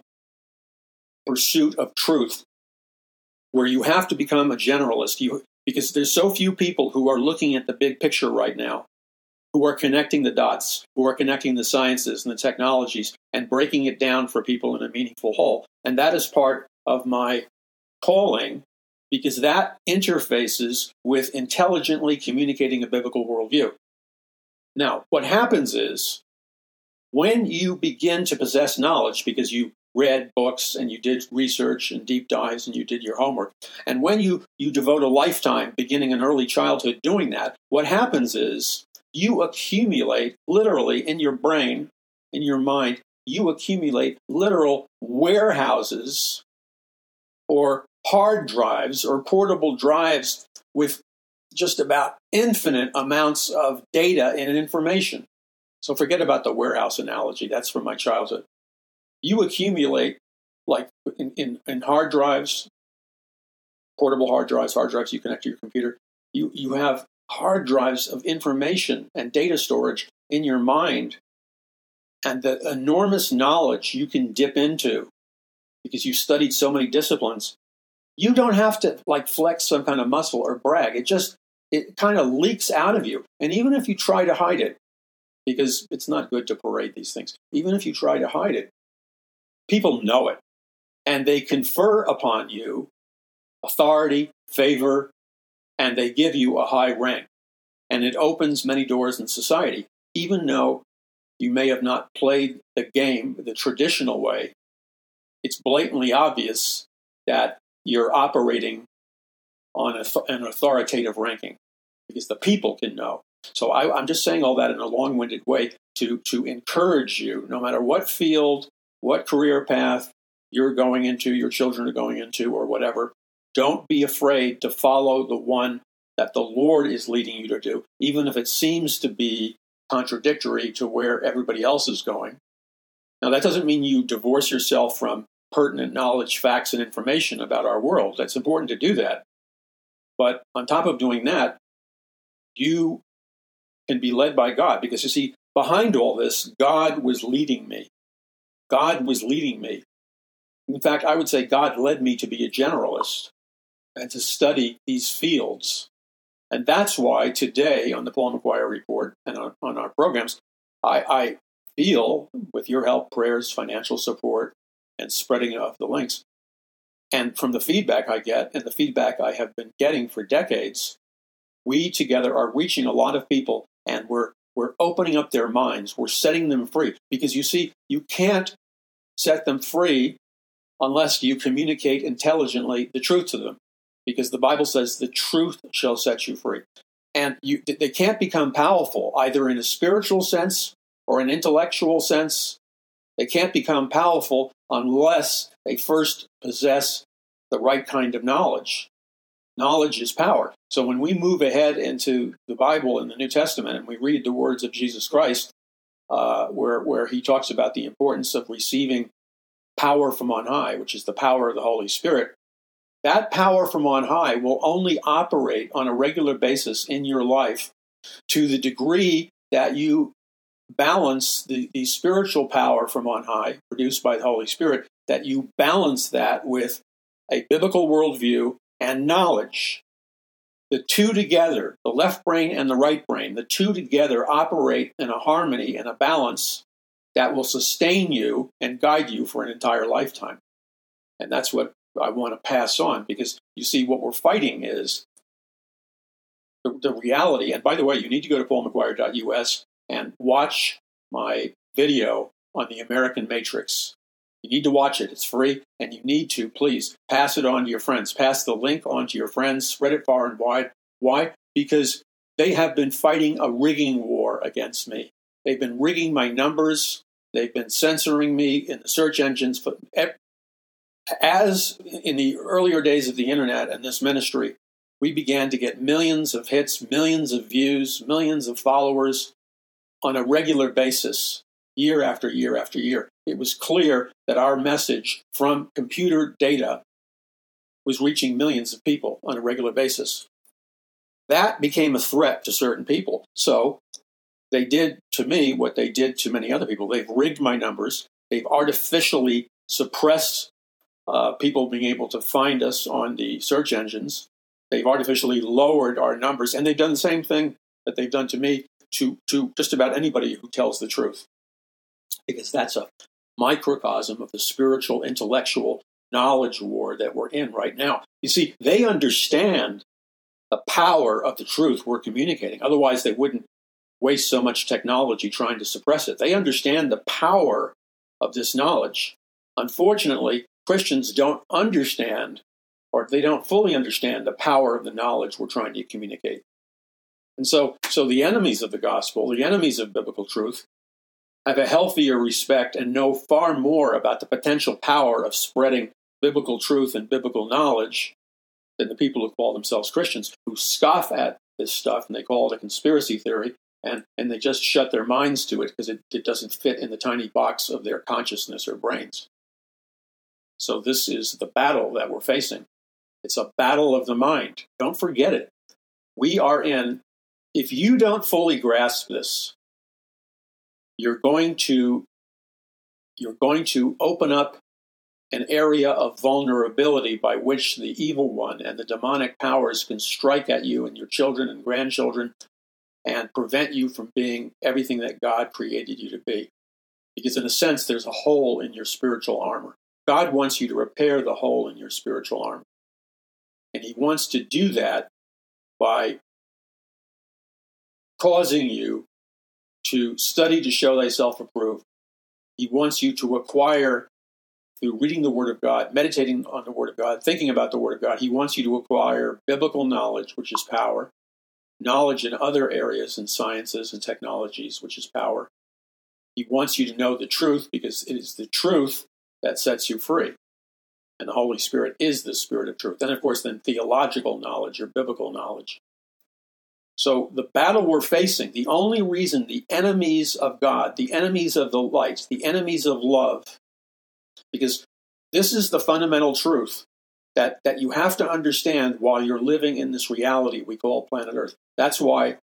pursuit of truth where you have to become a generalist you because there's so few people who are looking at the big picture right now who are connecting the dots who are connecting the sciences and the technologies and breaking it down for people in a meaningful whole. And that is part of my calling because that interfaces with intelligently communicating a biblical worldview. Now what happens is when you begin to possess knowledge because you read books and you did research and deep dives and you did your homework and when you you devote a lifetime beginning in early childhood doing that what happens is you accumulate literally in your brain in your mind you accumulate literal warehouses or hard drives or portable drives with just about infinite amounts of data and information so forget about the warehouse analogy. That's from my childhood. You accumulate, like in, in, in hard drives, portable hard drives, hard drives you connect to your computer. You, you have hard drives of information and data storage in your mind and the enormous knowledge you can dip into because you studied so many disciplines you don't have to like flex some kind of muscle or brag it just it kind of leaks out of you and even if you try to hide it because it's not good to parade these things. Even if you try to hide it, people know it. And they confer upon you authority, favor, and they give you a high rank. And it opens many doors in society, even though you may have not played the game the traditional way. It's blatantly obvious that you're operating on a, an authoritative ranking because the people can know so I, I'm just saying all that in a long winded way to, to encourage you, no matter what field, what career path you're going into, your children are going into, or whatever, don't be afraid to follow the one that the Lord is leading you to do, even if it seems to be contradictory to where everybody else is going. Now, that doesn't mean you divorce yourself from pertinent knowledge, facts, and information about our world. That's important to do that. But on top of doing that, you can be led by God. Because you see, behind all this, God was leading me. God was leading me. In fact, I would say God led me to be a generalist and to study these fields. And that's why today on the Paul McGuire Report and on, on our programs, I, I feel, with your help, prayers, financial support, and spreading of the links, and from the feedback I get and the feedback I have been getting for decades, we together are reaching a lot of people and we're we're opening up their minds. We're setting them free because you see, you can't set them free unless you communicate intelligently the truth to them, because the Bible says the truth shall set you free. And you, they can't become powerful either in a spiritual sense or an intellectual sense. They can't become powerful unless they first possess the right kind of knowledge. Knowledge is power. So when we move ahead into the Bible in the New Testament and we read the words of Jesus Christ, uh, where, where he talks about the importance of receiving power from on high, which is the power of the Holy Spirit, that power from on high will only operate on a regular basis in your life to the degree that you balance the, the spiritual power from on high produced by the Holy Spirit, that you balance that with a biblical worldview and knowledge. The two together, the left brain and the right brain, the two together operate in a harmony and a balance that will sustain you and guide you for an entire lifetime. And that's what I want to pass on because you see, what we're fighting is the, the reality. And by the way, you need to go to paulmcguire.us and watch my video on the American Matrix. You need to watch it. It's free, and you need to please pass it on to your friends. Pass the link on to your friends. Spread it far and wide. Why? Because they have been fighting a rigging war against me. They've been rigging my numbers. They've been censoring me in the search engines. But As in the earlier days of the internet and this ministry, we began to get millions of hits, millions of views, millions of followers on a regular basis, year after year after year. It was clear that our message from computer data was reaching millions of people on a regular basis. That became a threat to certain people. So they did to me what they did to many other people. They've rigged my numbers, they've artificially suppressed uh, people being able to find us on the search engines. They've artificially lowered our numbers, and they've done the same thing that they've done to me to, to just about anybody who tells the truth. Because that's a microcosm of the spiritual, intellectual knowledge war that we're in right now. You see, they understand the power of the truth we're communicating. Otherwise, they wouldn't waste so much technology trying to suppress it. They understand the power of this knowledge. Unfortunately, Christians don't understand or they don't fully understand the power of the knowledge we're trying to communicate. And so, so the enemies of the gospel, the enemies of biblical truth, have a healthier respect and know far more about the potential power of spreading biblical truth and biblical knowledge than the people who call themselves Christians, who scoff at this stuff and they call it a conspiracy theory and, and they just shut their minds to it because it, it doesn't fit in the tiny box of their consciousness or brains. So, this is the battle that we're facing. It's a battle of the mind. Don't forget it. We are in, if you don't fully grasp this, you're going to you're going to open up an area of vulnerability by which the evil one and the demonic powers can strike at you and your children and grandchildren and prevent you from being everything that God created you to be. Because, in a sense, there's a hole in your spiritual armor. God wants you to repair the hole in your spiritual armor. And He wants to do that by causing you to study to show thyself approved. He wants you to acquire through reading the Word of God, meditating on the Word of God, thinking about the Word of God. He wants you to acquire biblical knowledge, which is power, knowledge in other areas in sciences and technologies, which is power. He wants you to know the truth because it is the truth that sets you free. And the Holy Spirit is the Spirit of truth. And of course, then theological knowledge or biblical knowledge. So, the battle we're facing, the only reason the enemies of God, the enemies of the light, the enemies of love, because this is the fundamental truth that, that you have to understand while you're living in this reality we call planet Earth. That's why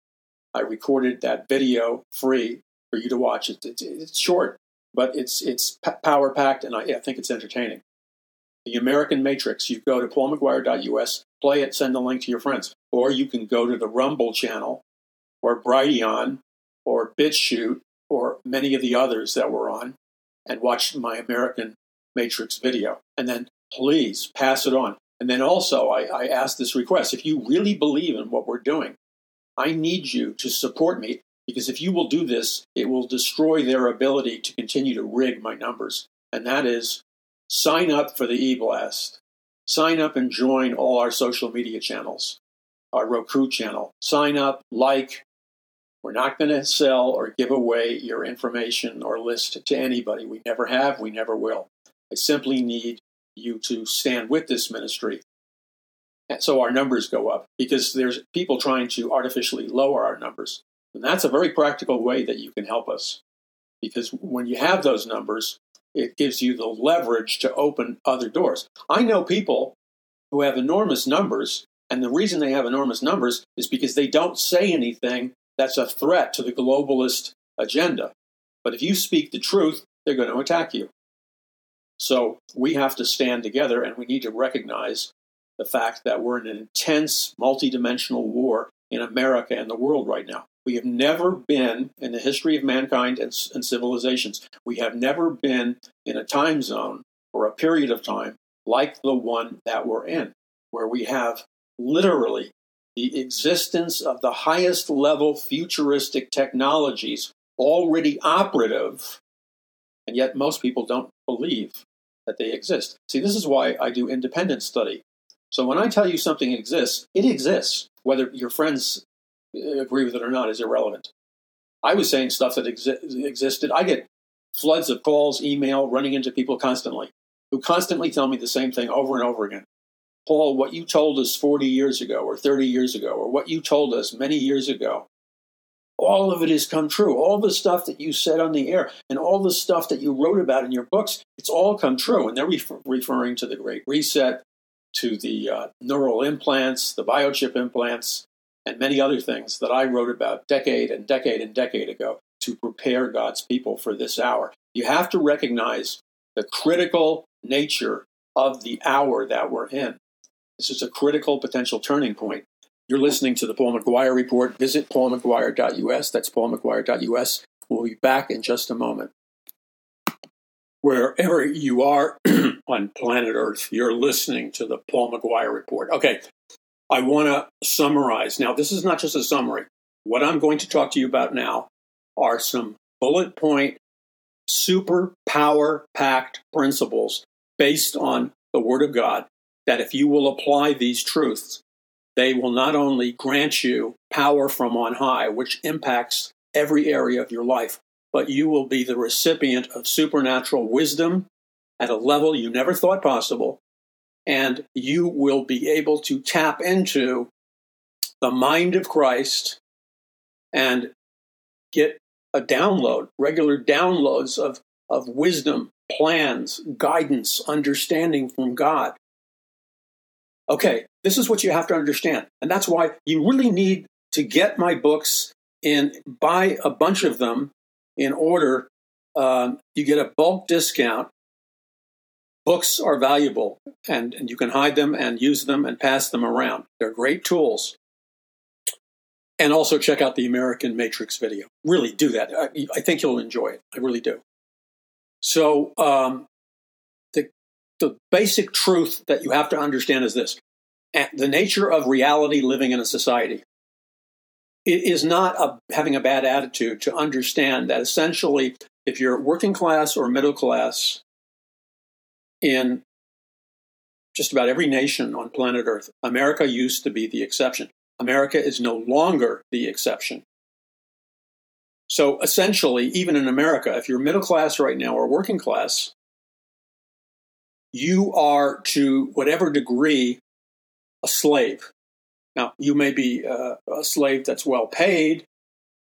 I recorded that video free for you to watch. It's, it's, short, but it's, it's power packed, and I, I think it's entertaining. The American Matrix, you go to paulmcguire.us, play it, send the link to your friends. Or you can go to the Rumble channel, or Brighteon, or BitChute, or many of the others that we're on, and watch my American Matrix video. And then please pass it on. And then also, I, I ask this request if you really believe in what we're doing, I need you to support me because if you will do this, it will destroy their ability to continue to rig my numbers. And that is sign up for the e-blast. Sign up and join all our social media channels, our Roku channel. Sign up, like. We're not going to sell or give away your information or list to anybody. We never have, we never will. I simply need you to stand with this ministry. And so our numbers go up because there's people trying to artificially lower our numbers. And that's a very practical way that you can help us. Because when you have those numbers, it gives you the leverage to open other doors. I know people who have enormous numbers, and the reason they have enormous numbers is because they don't say anything that's a threat to the globalist agenda. But if you speak the truth, they're going to attack you. So we have to stand together and we need to recognize the fact that we're in an intense multidimensional war in America and the world right now. We have never been in the history of mankind and, and civilizations, we have never been in a time zone or a period of time like the one that we're in, where we have literally the existence of the highest level futuristic technologies already operative, and yet most people don't believe that they exist. See, this is why I do independent study. So when I tell you something exists, it exists. Whether your friends agree with it or not is irrelevant. I was saying stuff that exi- existed. I get floods of calls, email, running into people constantly who constantly tell me the same thing over and over again. Paul, what you told us 40 years ago or 30 years ago, or what you told us many years ago, all of it has come true. All the stuff that you said on the air and all the stuff that you wrote about in your books, it's all come true. And they're refer- referring to the Great Reset, to the uh, neural implants, the biochip implants, and many other things that I wrote about decade and decade and decade ago to prepare God's people for this hour. You have to recognize the critical nature of the hour that we're in. This is a critical potential turning point. You're listening to the Paul McGuire Report. Visit paulmcguire.us. That's paulmcguire.us. We'll be back in just a moment. Wherever you are on planet Earth, you're listening to the Paul McGuire Report. Okay, I want to summarize. Now, this is not just a summary. What I'm going to talk to you about now are some bullet point, super power packed principles based on the Word of God that if you will apply these truths, they will not only grant you power from on high, which impacts every area of your life, but you will be the recipient of supernatural wisdom at a level you never thought possible. And you will be able to tap into the mind of Christ and get a download, regular downloads of, of wisdom, plans, guidance, understanding from God. Okay, this is what you have to understand. And that's why you really need to get my books and buy a bunch of them in order. Um, you get a bulk discount. Books are valuable and, and you can hide them and use them and pass them around. They're great tools. And also check out the American Matrix video. Really do that. I, I think you'll enjoy it. I really do. So, um, the, the basic truth that you have to understand is this the nature of reality living in a society. It is not a, having a bad attitude to understand that essentially, if you're working class or middle class in just about every nation on planet Earth, America used to be the exception. America is no longer the exception. So essentially, even in America, if you're middle class right now or working class, you are to whatever degree a slave. Now, you may be uh, a slave that's well paid.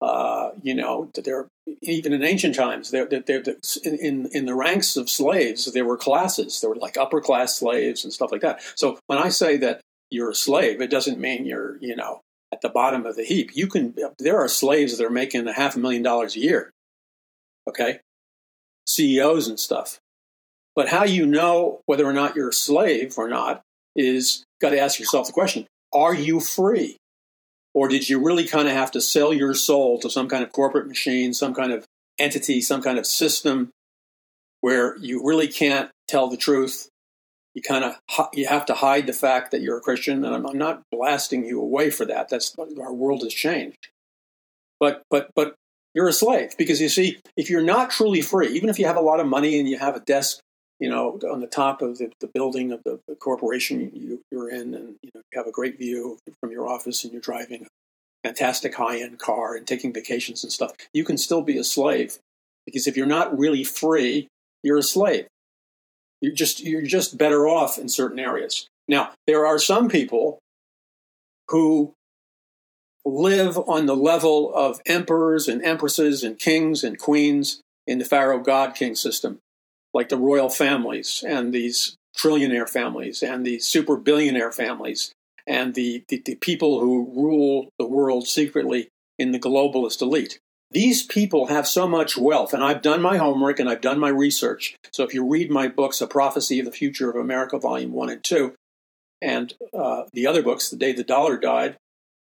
Uh, you know, there even in ancient times, in in the ranks of slaves, there were classes. There were like upper class slaves and stuff like that. So when I say that you're a slave, it doesn't mean you're you know at the bottom of the heap. You can there are slaves that are making a half a million dollars a year. Okay, CEOs and stuff. But how you know whether or not you're a slave or not is got to ask yourself the question are you free? Or did you really kind of have to sell your soul to some kind of corporate machine, some kind of entity, some kind of system where you really can't tell the truth? You kind of you have to hide the fact that you're a Christian, and I'm, I'm not blasting you away for that. That's our world has changed, but but but you're a slave because you see, if you're not truly free, even if you have a lot of money and you have a desk you know, on the top of the, the building of the, the corporation you, are in, and you, know, you have a great view from your office, and you're driving a fantastic high-end car and taking vacations and stuff. You can still be a slave because if you're not really free, you're a slave. You're just you're just better off in certain areas. Now, there are some people who live on the level of emperors and empresses and kings and queens in the Pharaoh God King system like the royal families and these trillionaire families and the super billionaire families and the, the, the, people who rule the world secretly in the globalist elite. These people have so much wealth, and I've done my homework and I've done my research. So if you read my books, A Prophecy of the Future of America, Volume 1 and 2, and uh, the other books, The Day the Dollar Died,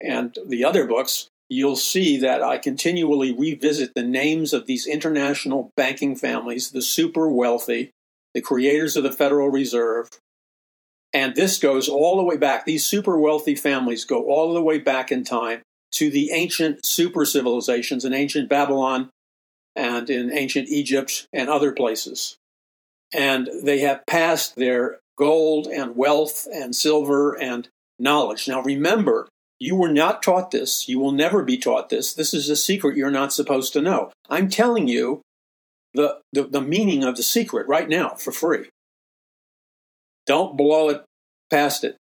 and the other books, you'll see that I continually revisit the names of these international banking families, the super wealthy, the creators of the Federal Reserve. And this goes all the way back. These super wealthy families go all the way back in time to the ancient super civilizations in ancient Babylon and in ancient Egypt and other places. And they have passed their gold and wealth and silver and knowledge. Now remember, you were not taught this. You will never be taught this. This is a secret you're not supposed to know. I'm telling you the, the, the meaning of the secret right now for free. Don't blow it past it.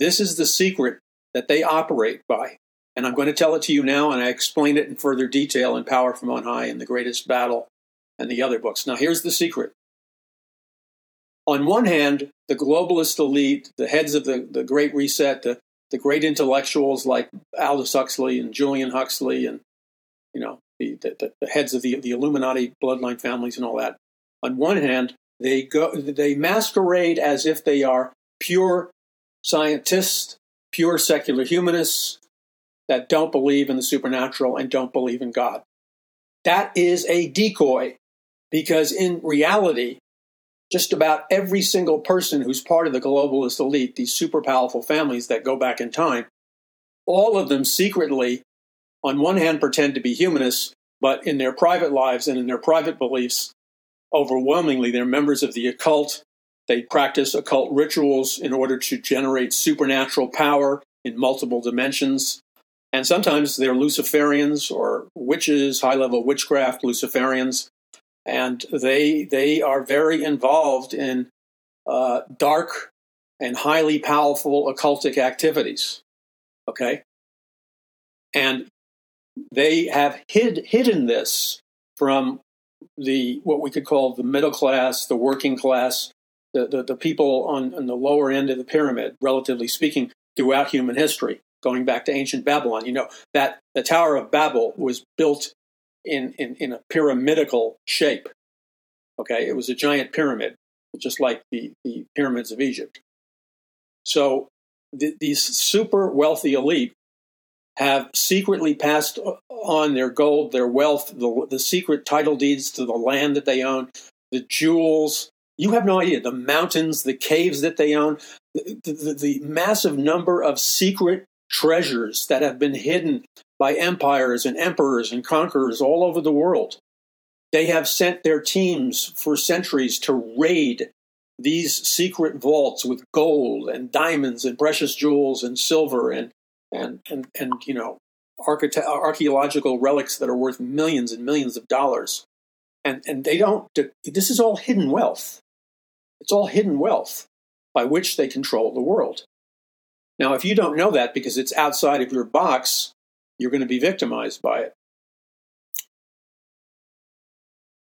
This is the secret that they operate by. And I'm going to tell it to you now, and I explain it in further detail in Power from On High and The Greatest Battle and the other books. Now, here's the secret. On one hand, the globalist elite, the heads of the, the Great Reset, the the great intellectuals like Aldous Huxley and Julian Huxley and you know the, the, the, heads of the, the Illuminati bloodline families and all that. On one hand, they go they masquerade as if they are pure scientists, pure secular humanists that don't believe in the supernatural and don't believe in God. That is a decoy because in reality, just about every single person who's part of the globalist elite, these super powerful families that go back in time, all of them secretly, on one hand, pretend to be humanists, but in their private lives and in their private beliefs, overwhelmingly, they're members of the occult. They practice occult rituals in order to generate supernatural power in multiple dimensions. And sometimes they're Luciferians or witches, high level witchcraft Luciferians and they they are very involved in uh, dark and highly powerful occultic activities. Okay, and they have hid, hidden this from the what we could call the middle class, the working class, the, the, the people on, on the lower end of the pyramid, relatively speaking, throughout human history, going back to ancient Babylon. You know that the Tower of Babel was built in, in, in a pyramidical shape. Okay, it was a giant pyramid, just like the, the pyramids of Egypt. So th- these super wealthy elite have secretly passed on their gold, their wealth, the, the secret title deeds to the land that they own, the jewels. You have no idea the mountains, the caves that they own, the, the, the massive number of secret treasures that have been hidden by empires and emperors and conquerors all over the world. They have sent their teams for centuries to raid these secret vaults with gold and diamonds and precious jewels and silver and and and, and you know archaeological relics that are worth millions and millions of dollars. And and they don't this is all hidden wealth. It's all hidden wealth by which they control the world. Now, if you don't know that because it's outside of your box, you're going to be victimized by it.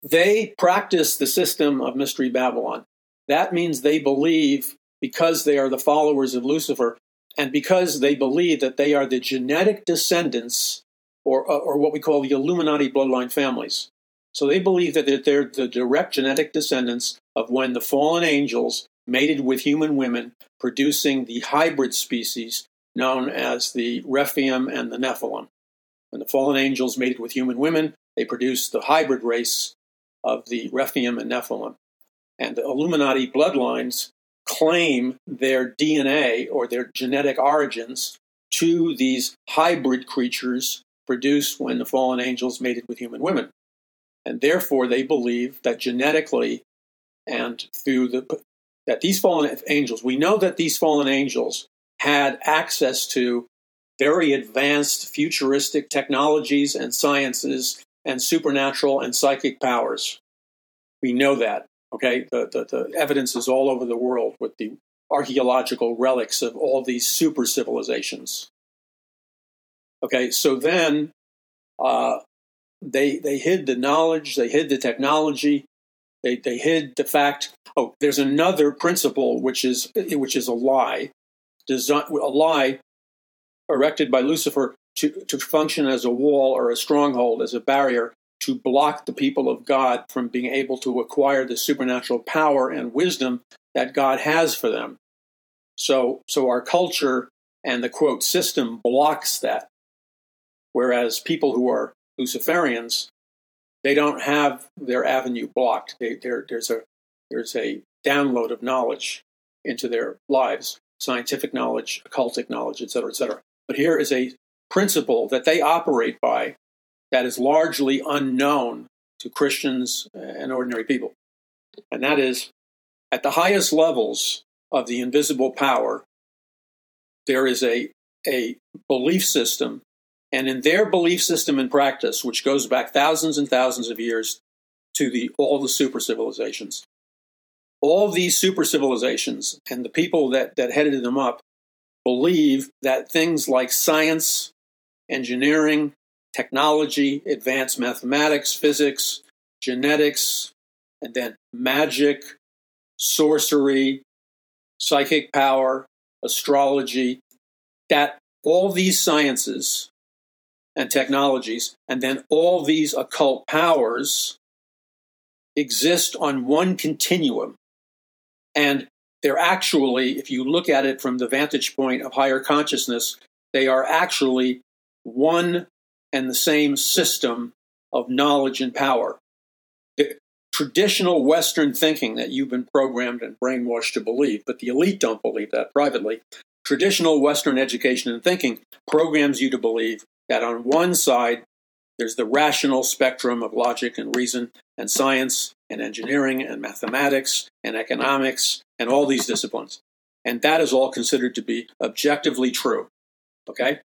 They practice the system of Mystery Babylon. That means they believe, because they are the followers of Lucifer, and because they believe that they are the genetic descendants, or, or what we call the Illuminati bloodline families. So they believe that they're the direct genetic descendants of when the fallen angels mated with human women, producing the hybrid species known as the Rephaim and the Nephilim. When the fallen angels mated with human women, they produced the hybrid race of the Rephaim and Nephilim. And the Illuminati bloodlines claim their DNA or their genetic origins to these hybrid creatures produced when the fallen angels mated with human women. And therefore, they believe that genetically and through the that these fallen angels, we know that these fallen angels had access to very advanced futuristic technologies and sciences and supernatural and psychic powers. We know that. Okay, the, the, the evidence is all over the world with the archaeological relics of all these super civilizations. Okay, so then uh, they they hid the knowledge, they hid the technology, they they hid the fact. Oh, there's another principle which is which is a lie, design, a lie erected by Lucifer to to function as a wall or a stronghold, as a barrier to block the people of God from being able to acquire the supernatural power and wisdom that God has for them. So, so our culture and the quote system blocks that. Whereas people who are Luciferians, they don't have their avenue blocked. They, there's a there's a download of knowledge into their lives, scientific knowledge, occultic knowledge, et cetera, et cetera. But here is a principle that they operate by that is largely unknown to Christians and ordinary people. And that is at the highest levels of the invisible power, there is a, a belief system. And in their belief system and practice, which goes back thousands and thousands of years to the, all the super civilizations, all these super civilizations and the people that, that headed them up believe that things like science, engineering, technology, advanced mathematics, physics, genetics, and then magic, sorcery, psychic power, astrology, that all these sciences and technologies, and then all these occult powers exist on one continuum. And they're actually, if you look at it from the vantage point of higher consciousness, they are actually one and the same system of knowledge and power. The traditional Western thinking that you've been programmed and brainwashed to believe, but the elite don't believe that privately. Traditional Western education and thinking programs you to believe that on one side, there's the rational spectrum of logic and reason and science and engineering and mathematics and economics and all these disciplines. And that is all considered to be objectively true. Okay?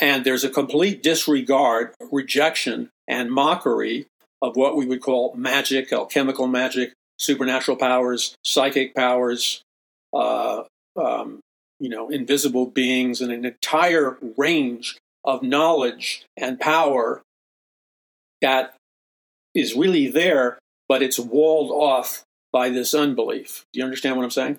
And there's a complete disregard, rejection, and mockery of what we would call magic, alchemical magic, supernatural powers, psychic powers, uh, um, you know, invisible beings, and an entire range of knowledge and power that is really there, but it's walled off by this unbelief. Do you understand what I'm saying?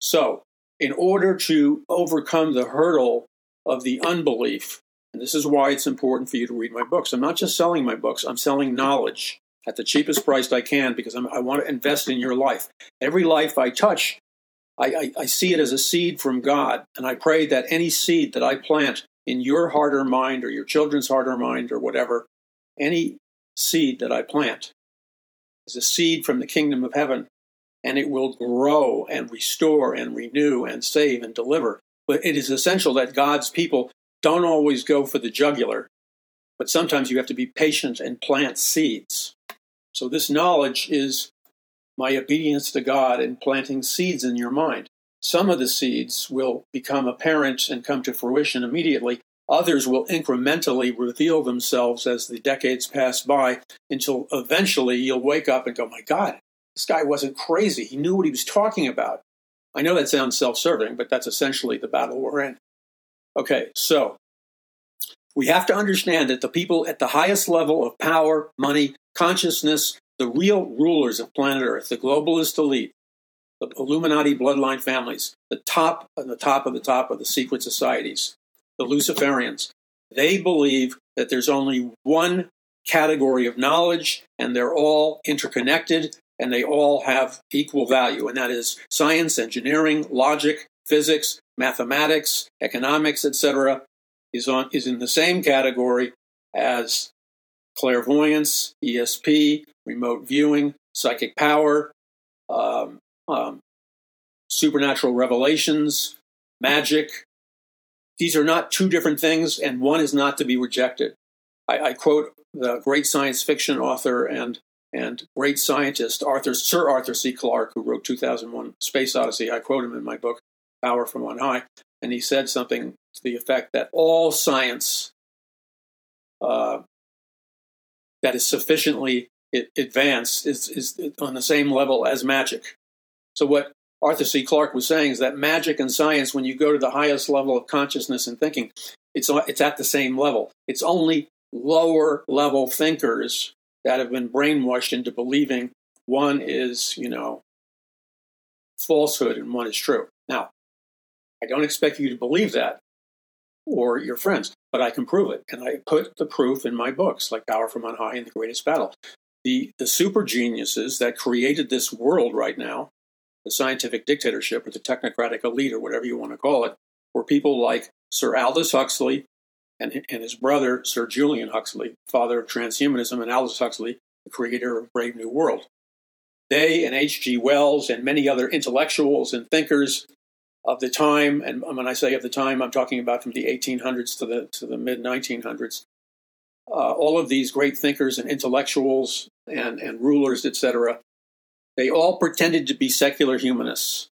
So, in order to overcome the hurdle of the unbelief. And this is why it's important for you to read my books. I'm not just selling my books, I'm selling knowledge at the cheapest price I can because I'm, i want to invest in your life. Every life I touch, I, I, I see it as a seed from God. And I pray that any seed that I plant in your heart or mind or your children's heart or mind or whatever, any seed that I plant is a seed from the kingdom of heaven and it will grow and restore and renew and save and deliver. But it is essential that God's people don't always go for the jugular, but sometimes you have to be patient and plant seeds. So, this knowledge is my obedience to God in planting seeds in your mind. Some of the seeds will become apparent and come to fruition immediately. Others will incrementally reveal themselves as the decades pass by until eventually you'll wake up and go, My God, this guy wasn't crazy. He knew what he was talking about. I know that sounds self serving, but that's essentially the battle we're in. Okay, so we have to understand that the people at the highest level of power, money, consciousness, the real rulers of planet Earth, the globalist elite, the Illuminati bloodline families, the top and the top of the top of the secret societies, the Luciferians, they believe that there's only one category of knowledge and they're all interconnected and they all have equal value, and that is science, engineering, logic, physics, mathematics, economics, etc., is on is in the same category as clairvoyance, ESP, remote viewing, psychic power, um, um, supernatural revelations, magic. These are not two different things, and one is not to be rejected. I, I quote the great science fiction author and and great scientist Arthur Sir Arthur C. Clarke, who wrote 2001: Space Odyssey. I quote him in my book Power from On High, and he said something to the effect that all science uh, that is sufficiently advanced is, is on the same level as magic. So what Arthur C. Clarke was saying is that magic and science, when you go to the highest level of consciousness and thinking, it's it's at the same level. It's only lower level thinkers that have been brainwashed into believing one is, you know, falsehood and one is true. Now, I don't expect you to believe that or your friends, but I can prove it. And I put the proof in my books, like Power from On High and The Greatest Battle. The, the super geniuses that created this world right now the scientific dictatorship or the technocratic elite or whatever you want to call it, were people like Sir Aldous Huxley and, and his brother, Sir Julian Huxley, father of transhumanism, and Aldous Huxley, the creator of Brave New World. They and H.G. Wells and many other intellectuals and thinkers of the time, and when I say of the time, I'm talking about from the 1800s to the, to the mid 1900s, uh, all of these great thinkers and intellectuals and, and rulers, etc., they all pretended to be secular humanists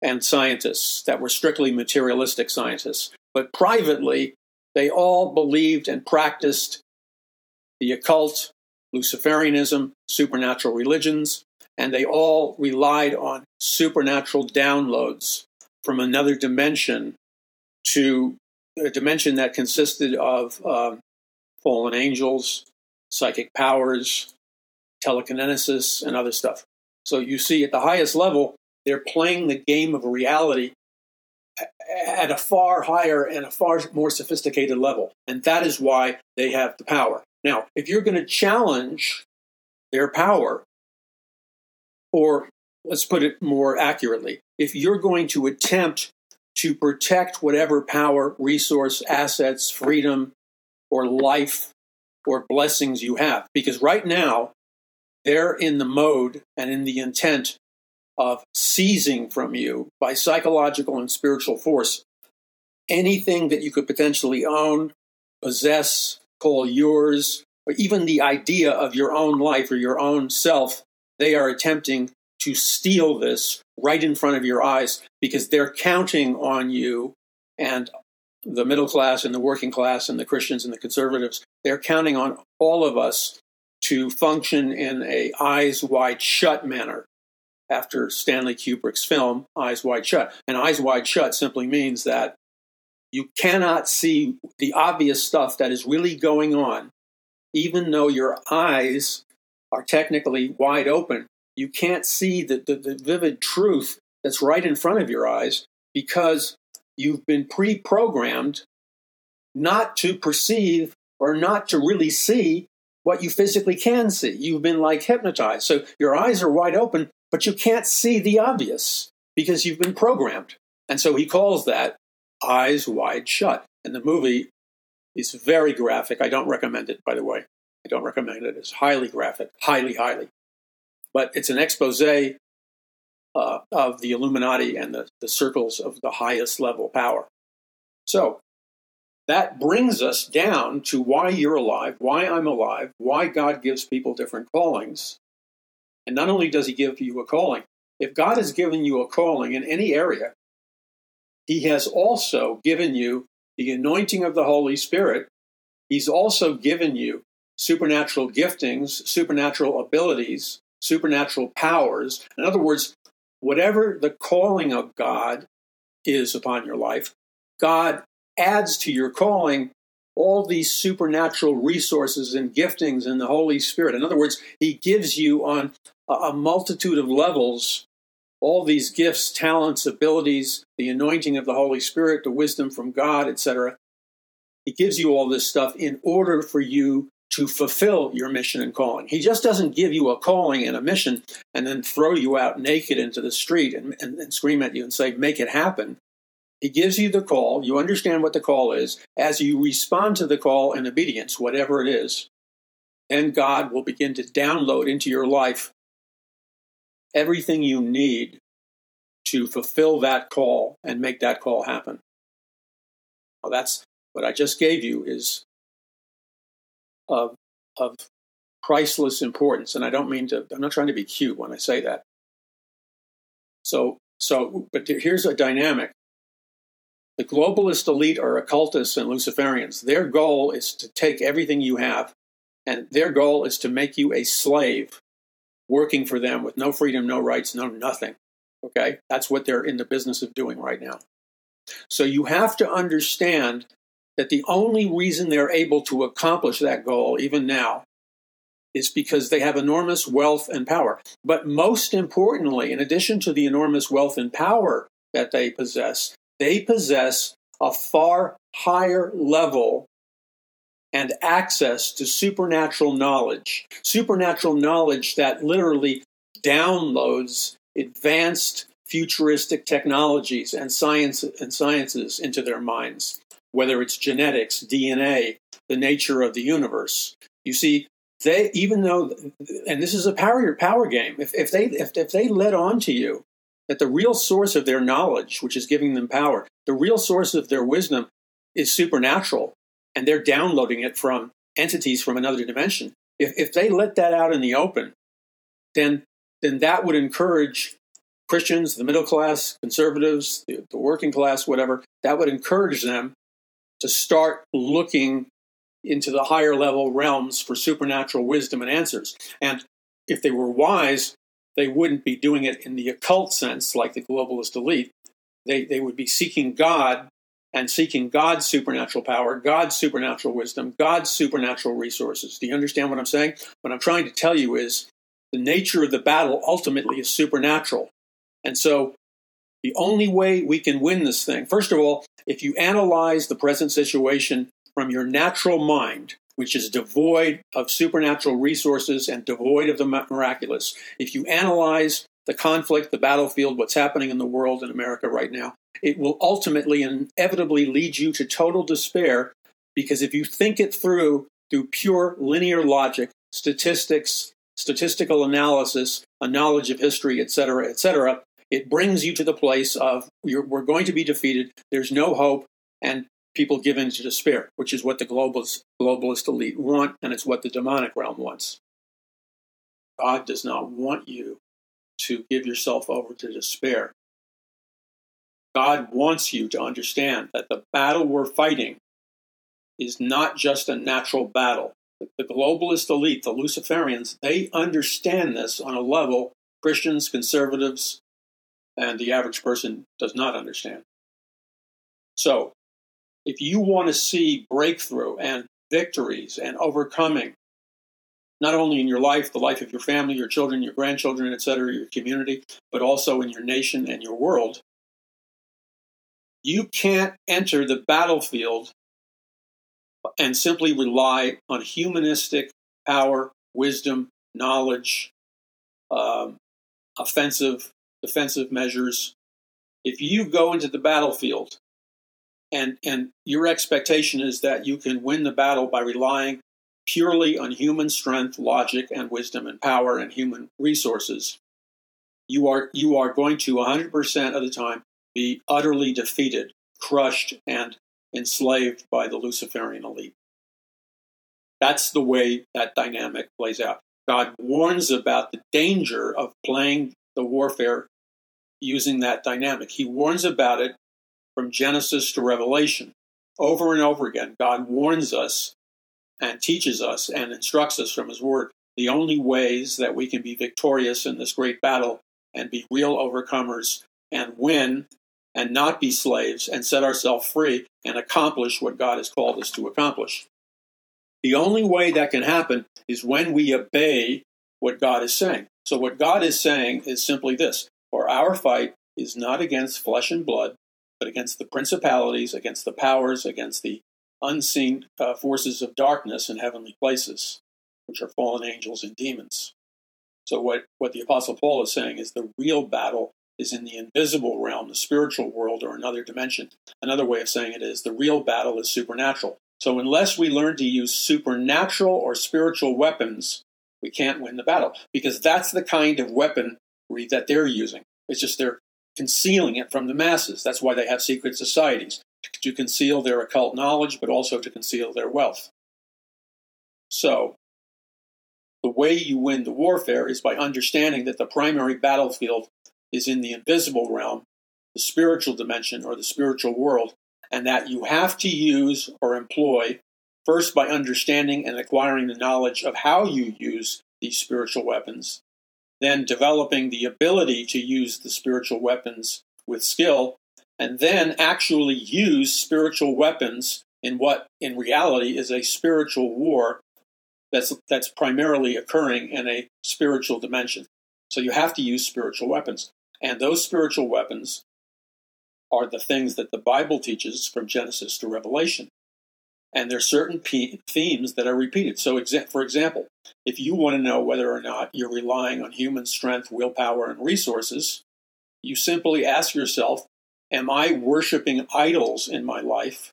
and scientists that were strictly materialistic scientists. But privately, they all believed and practiced the occult, Luciferianism, supernatural religions, and they all relied on supernatural downloads from another dimension to a dimension that consisted of um, fallen angels, psychic powers, telekinesis, and other stuff. So you see, at the highest level, they're playing the game of reality at a far higher and a far more sophisticated level. And that is why they have the power. Now, if you're going to challenge their power, or let's put it more accurately, if you're going to attempt to protect whatever power, resource, assets, freedom, or life or blessings you have. Because right now, they're in the mode and in the intent of seizing from you by psychological and spiritual force anything that you could potentially own, possess, call yours, or even the idea of your own life or your own self. They are attempting to steal this right in front of your eyes because they're counting on you and the middle class and the working class and the Christians and the conservatives, they're counting on all of us to function in a eyes wide shut manner after Stanley Kubrick's film Eyes Wide Shut. And Eyes Wide Shut simply means that you cannot see the obvious stuff that is really going on, even though your eyes are technically wide open. You can't see the, the, the vivid truth that's right in front of your eyes because you've been pre programmed not to perceive or not to really see what you physically can see. You've been like hypnotized. So your eyes are wide open, but you can't see the obvious because you've been programmed. And so he calls that eyes wide shut. And the movie is very graphic. I don't recommend it, by the way. I don't recommend it. It's highly graphic, highly, highly. But it's an expose uh, of the Illuminati and the, the circles of the highest level power. So that brings us down to why you're alive, why I'm alive, why God gives people different callings. And not only does He give you a calling, if God has given you a calling in any area, He has also given you the anointing of the Holy Spirit. He's also given you supernatural giftings, supernatural abilities, supernatural powers. In other words, whatever the calling of God is upon your life, God adds to your calling all these supernatural resources and giftings in the Holy Spirit. In other words, He gives you on a multitude of levels all these gifts, talents, abilities, the anointing of the Holy Spirit, the wisdom from God, etc. He gives you all this stuff in order for you to fulfill your mission and calling. He just doesn't give you a calling and a mission and then throw you out naked into the street and, and, and, scream at you and say, make it happen. He gives you the call. You understand what the call is. As you respond to the call in obedience, whatever it is, then God will begin to download into your life everything you need to fulfill that call and make that call happen. Well, that's what I just gave you is of, of priceless importance. And I don't mean to, I'm not trying to be cute when I say that. So, so, but here's a dynamic. The globalist elite are occultists and Luciferians. Their goal is to take everything you have, and their goal is to make you a slave, working for them with no freedom, no rights, no nothing. Okay? That's what they're in the business of doing right now. So you have to understand that the only reason they're able to accomplish that goal, even now, is because they have enormous wealth and power. But most importantly, in addition to the enormous wealth and power that they possess, they possess a far higher level and access to supernatural knowledge. Supernatural knowledge that literally downloads advanced futuristic technologies and science and sciences into their minds, whether it's genetics, DNA, the nature of the universe. You see, they even though and this is a power power game, if, if they if, if they let on to you that the real source of their knowledge, which is giving them power, the real source of their wisdom is supernatural, and they're downloading it from entities from another dimension. If, if they let that out in the open, then then that would encourage Christians, the middle class, conservatives, the, the working class, whatever, that would encourage them to start looking into the higher level realms for supernatural wisdom and answers. And if they were wise, they wouldn't be doing it in the occult sense like the globalist elite. They, they would be seeking God and seeking God's supernatural power, God's supernatural wisdom, God's supernatural resources. Do you understand what I'm saying? What I'm trying to tell you is the nature of the battle ultimately is supernatural. And so the only way we can win this thing, first of all, if you analyze the present situation from your natural mind, which is devoid of supernatural resources and devoid of the miraculous, if you analyze the conflict, the battlefield, what's happening in the world in America right now, it will ultimately inevitably lead you to total despair because if you think it through through pure linear logic, statistics, statistical analysis, a knowledge of history, etc., etc., it brings you to the place of we're going to be defeated. There's no hope, and people give in to despair, which is what the globalist, globalist elite want, and it's what the demonic realm wants. God does not want you to give yourself over to despair. God wants you to understand that the battle we're fighting is not just a natural battle. The globalist elite, the Luciferians, they understand this on a level Christians, conservatives, and the average person does not understand. So, if you want to see breakthrough and victories and overcoming, not only in your life, the life of your family, your children, your grandchildren, etc., your community, but also in your nation and your world, you can't enter the battlefield and simply rely on humanistic power, wisdom, knowledge, um, offensive, defensive measures. If you go into the battlefield and, and your expectation is that you can win the battle by relying purely on human strength, logic, and wisdom and power and human resources, you are, you are going to 100% of the time be utterly defeated, crushed, and enslaved by the Luciferian elite. That's the way that dynamic plays out. God warns about the danger of playing the warfare using that dynamic. He warns about it from Genesis to Revelation. Over and over again, God warns us and teaches us and instructs us from His Word the only ways that we can be victorious in this great battle and be real overcomers and win and not be slaves and set ourselves free and accomplish what God has called us to accomplish. The only way that can happen is when we obey what God is saying. So, what God is saying is simply this For our fight is not against flesh and blood, but against the principalities, against the powers, against the unseen uh, forces of darkness in heavenly places, which are fallen angels and demons. So, what, what the Apostle Paul is saying is the real battle is in the invisible realm, the spiritual world, or another dimension. Another way of saying it is the real battle is supernatural. So, unless we learn to use supernatural or spiritual weapons, we can't win the battle because that's the kind of weaponry that they're using. It's just they're concealing it from the masses. That's why they have secret societies to conceal their occult knowledge, but also to conceal their wealth. So, the way you win the warfare is by understanding that the primary battlefield is in the invisible realm, the spiritual dimension or the spiritual world, and that you have to use or employ first by understanding and acquiring the knowledge of how you use these spiritual weapons, then developing the ability to use the spiritual weapons with skill, and then actually use spiritual weapons in what in reality is a spiritual war that's that's primarily occurring in a spiritual dimension. So you have to use spiritual weapons. And those spiritual weapons are the things that the Bible teaches from Genesis to Revelation. And there's certain p- themes that are repeated. So, exa- for example, if you want to know whether or not you're relying on human strength, willpower, and resources, you simply ask yourself, Am I worshiping idols in my life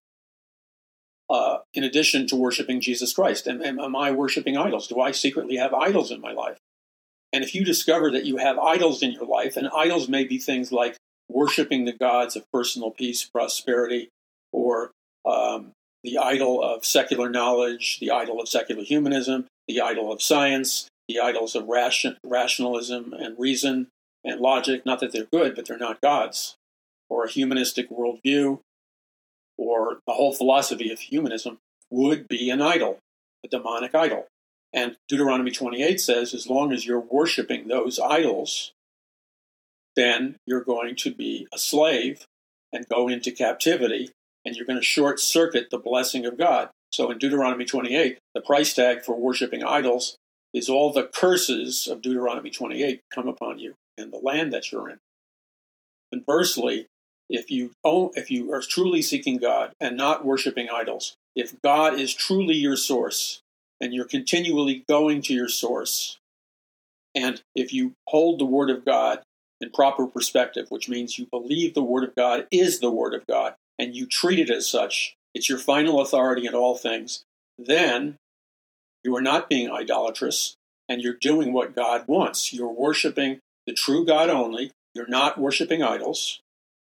uh, in addition to worshiping Jesus Christ? Am, am, am I worshiping idols? Do I secretly have idols in my life? And if you discover that you have idols in your life, and idols may be things like worshiping the gods of personal peace, prosperity, or um, the idol of secular knowledge, the idol of secular humanism, the idol of science, the idols of ration, rationalism and reason and logic. Not that they're good, but they're not gods. Or a humanistic worldview, or the whole philosophy of humanism would be an idol, a demonic idol. And Deuteronomy 28 says, as long as you're worshiping those idols, then you're going to be a slave and go into captivity, and you're going to short circuit the blessing of God. So in Deuteronomy 28, the price tag for worshiping idols is all the curses of Deuteronomy 28 come upon you in the land that you're in. Conversely, if you own, if you are truly seeking God and not worshiping idols, if God is truly your source and you're continually going to your source, and if you hold the Word of God in proper perspective, which means you believe the Word of God is the Word of God and you treat it as such, it's your final authority in all things, then you are not being idolatrous and you're doing what God wants. You're worshiping the true God only. You're not worshiping idols.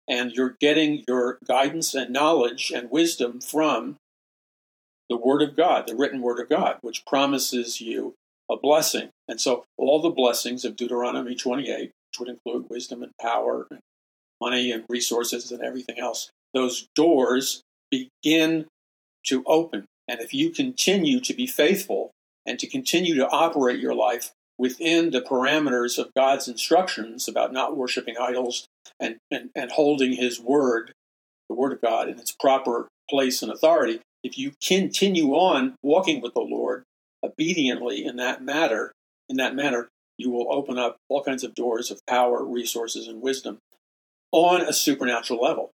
And you're getting your guidance and knowledge and wisdom from the Word of God, the written Word of God, which promises you a blessing. And so all the blessings of Deuteronomy 28, which would include wisdom and power and money and resources and everything else, those doors begin to open. And if you continue to be faithful and to continue to operate your life within the parameters of God's instructions about not worshiping idols and, and, and holding His word, the word of God, in its proper place and authority, if you continue on walking with the Lord obediently in that matter, in that manner, you will open up all kinds of doors of power, resources, and wisdom on a supernatural level.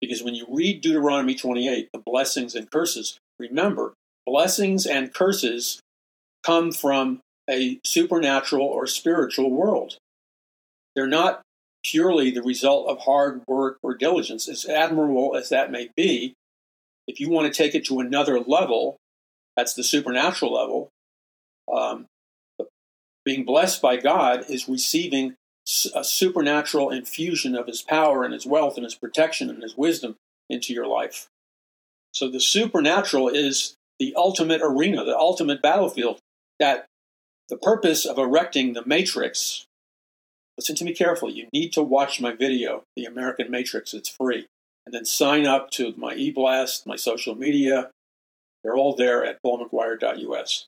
Because when you read Deuteronomy 28, the blessings and curses, remember, blessings and curses come from a supernatural or spiritual world. They're not purely the result of hard work or diligence, as admirable as that may be. If you want to take it to another level, that's the supernatural level. Um, being blessed by God is receiving a supernatural infusion of his power and his wealth and his protection and his wisdom into your life. So the supernatural is the ultimate arena, the ultimate battlefield that the purpose of erecting the matrix. Listen to me carefully. You need to watch my video, The American Matrix. It's free. And then sign up to my e-blast, my social media. They're all there at paulmcguire.us.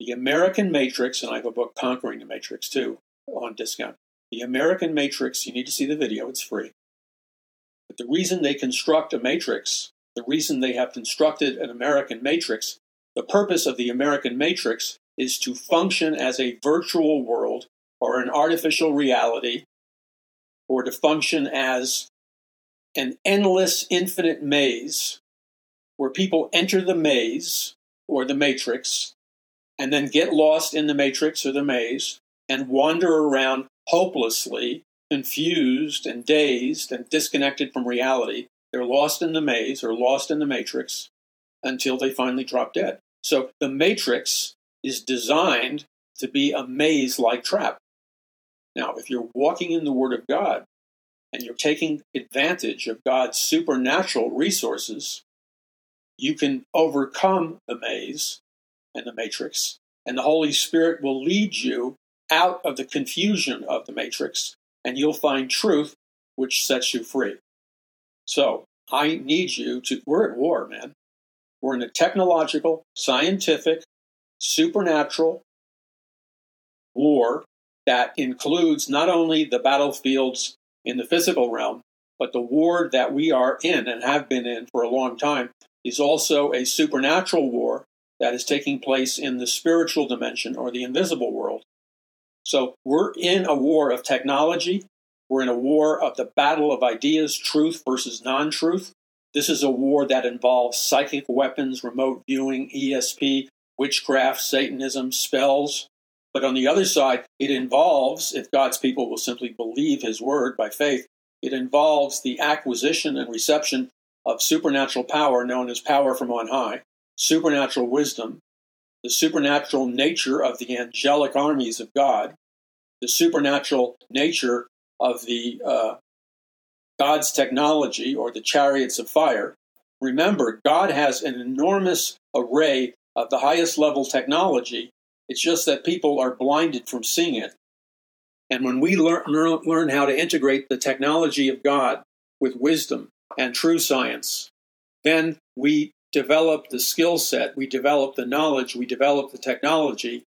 The American Matrix, and I have a book, Conquering the Matrix, too, on discount. The American Matrix, you need to see the video, it's free. But the reason they construct a matrix, the reason they have constructed an American matrix, the purpose of the American matrix is to function as a virtual world or an artificial reality, or to function as an endless, infinite maze where people enter the maze or the matrix and then get lost in the matrix or the maze and wander around hopelessly confused and dazed and disconnected from reality. They're lost in the maze or lost in the matrix until they finally drop dead. So the matrix is designed to be a maze like trap. Now, if you're walking in the Word of God and you're taking advantage of God's supernatural resources, you can overcome the maze and the matrix, and the Holy Spirit will lead you out of the confusion of the matrix, and you'll find truth which sets you free. So, I need you to, we're at war, man. We're in a technological, scientific, supernatural war that includes not only the battlefields in the physical realm, but the war that we are in and have been in for a long time is also a supernatural war that is taking place in the spiritual dimension or the invisible world. So we're in a war of technology. We're in a war of the battle of ideas, truth versus non truth. This is a war that involves psychic weapons, remote viewing, ESP, witchcraft, Satanism, spells. But on the other side, it involves, if God's people will simply believe his word by faith, it involves the acquisition and reception of supernatural power known as power from on high, supernatural wisdom, the supernatural nature of the angelic armies of God, the supernatural nature of the uh, God's technology or the chariots of fire. Remember, God has an enormous array of the highest level technology. It's just that people are blinded from seeing it. And when we learn, learn how to integrate the technology of God with wisdom and true science, then we develop the skill set, we develop the knowledge, we develop the technology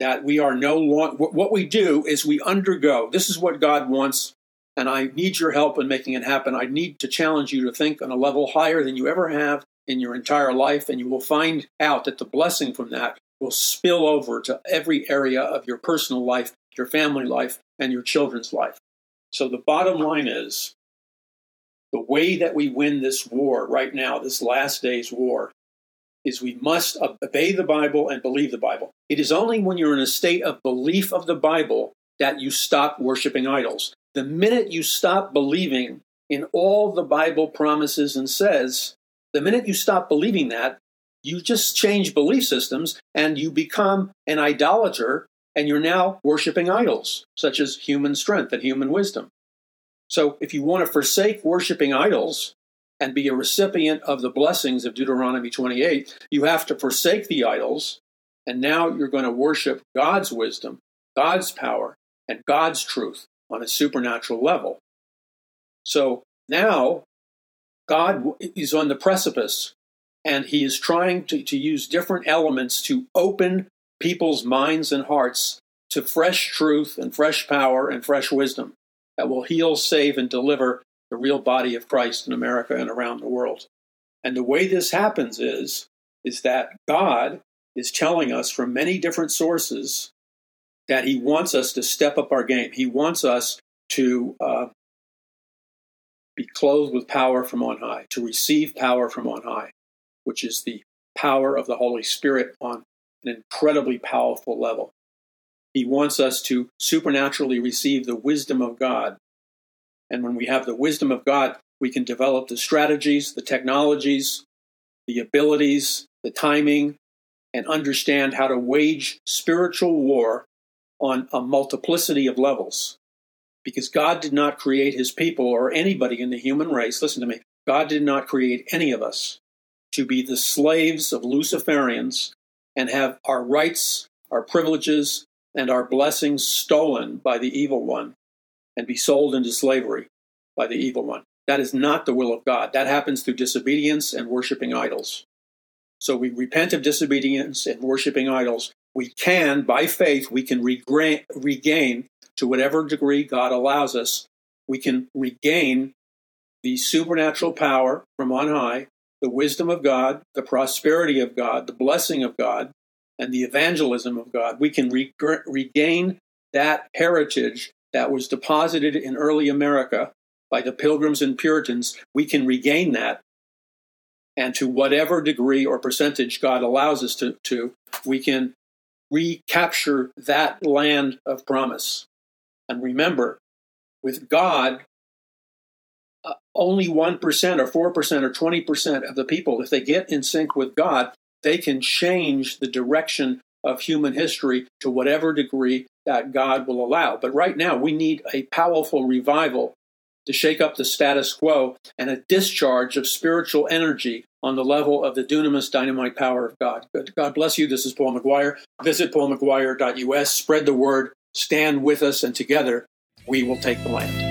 that we are no longer, what we do is we undergo. This is what God wants, and I need your help in making it happen. I need to challenge you to think on a level higher than you ever have in your entire life, and you will find out that the blessing from that will spill over to every area of your personal life, your family life, and your children's life. So the bottom line is the way that we win this war right now, this last day's war, is we must obey the Bible and believe the Bible. It is only when you're in a state of belief of the Bible that you stop worshiping idols. The minute you stop believing in all the Bible promises and says, the minute you stop believing that, you just change belief systems and you become an idolater and you're now worshiping idols, such as human strength and human wisdom. So if you want to forsake worshiping idols, and be a recipient of the blessings of Deuteronomy 28, you have to forsake the idols, and now you're going to worship God's wisdom, God's power, and God's truth on a supernatural level. So now God is on the precipice, and He is trying to, to use different elements to open people's minds and hearts to fresh truth and fresh power and fresh wisdom that will heal, save, and deliver the real body of Christ in America and around the world. And the way this happens is, is that God is telling us from many different sources that He wants us to step up our game. He wants us to uh, be clothed with power from on high, to receive power from on high, which is the power of the Holy Spirit on an incredibly powerful level. He wants us to supernaturally receive the wisdom of God and when we have the wisdom of God, we can develop the strategies, the technologies, the abilities, the timing, and understand how to wage spiritual war on a multiplicity of levels. Because God did not create his people or anybody in the human race, listen to me, God did not create any of us to be the slaves of Luciferians and have our rights, our privileges, and our blessings stolen by the evil one and be sold into slavery by the evil one. That is not the will of God. That happens through disobedience and worshiping idols. So we repent of disobedience and worshiping idols. We can, by faith, we can regain, regain to whatever degree God allows us, we can regain the supernatural power from on high, the wisdom of God, the prosperity of God, the blessing of God, and the evangelism of God. We can re- regain that heritage that was deposited in early America by the Pilgrims and Puritans, we can regain that. And to whatever degree or percentage God allows us to, to we can recapture that land of promise. And remember, with God, uh, only 1% or 4% or 20% of the people, if they get in sync with God, they can change the direction of human history to whatever degree that God will allow. But right now, we need a powerful revival to shake up the status quo and a discharge of spiritual energy on the level of the dunamis dynamite power of God. God bless you. This is Paul McGuire. Visit paulmcguire.us, spread the word, stand with us, and together we will take the land.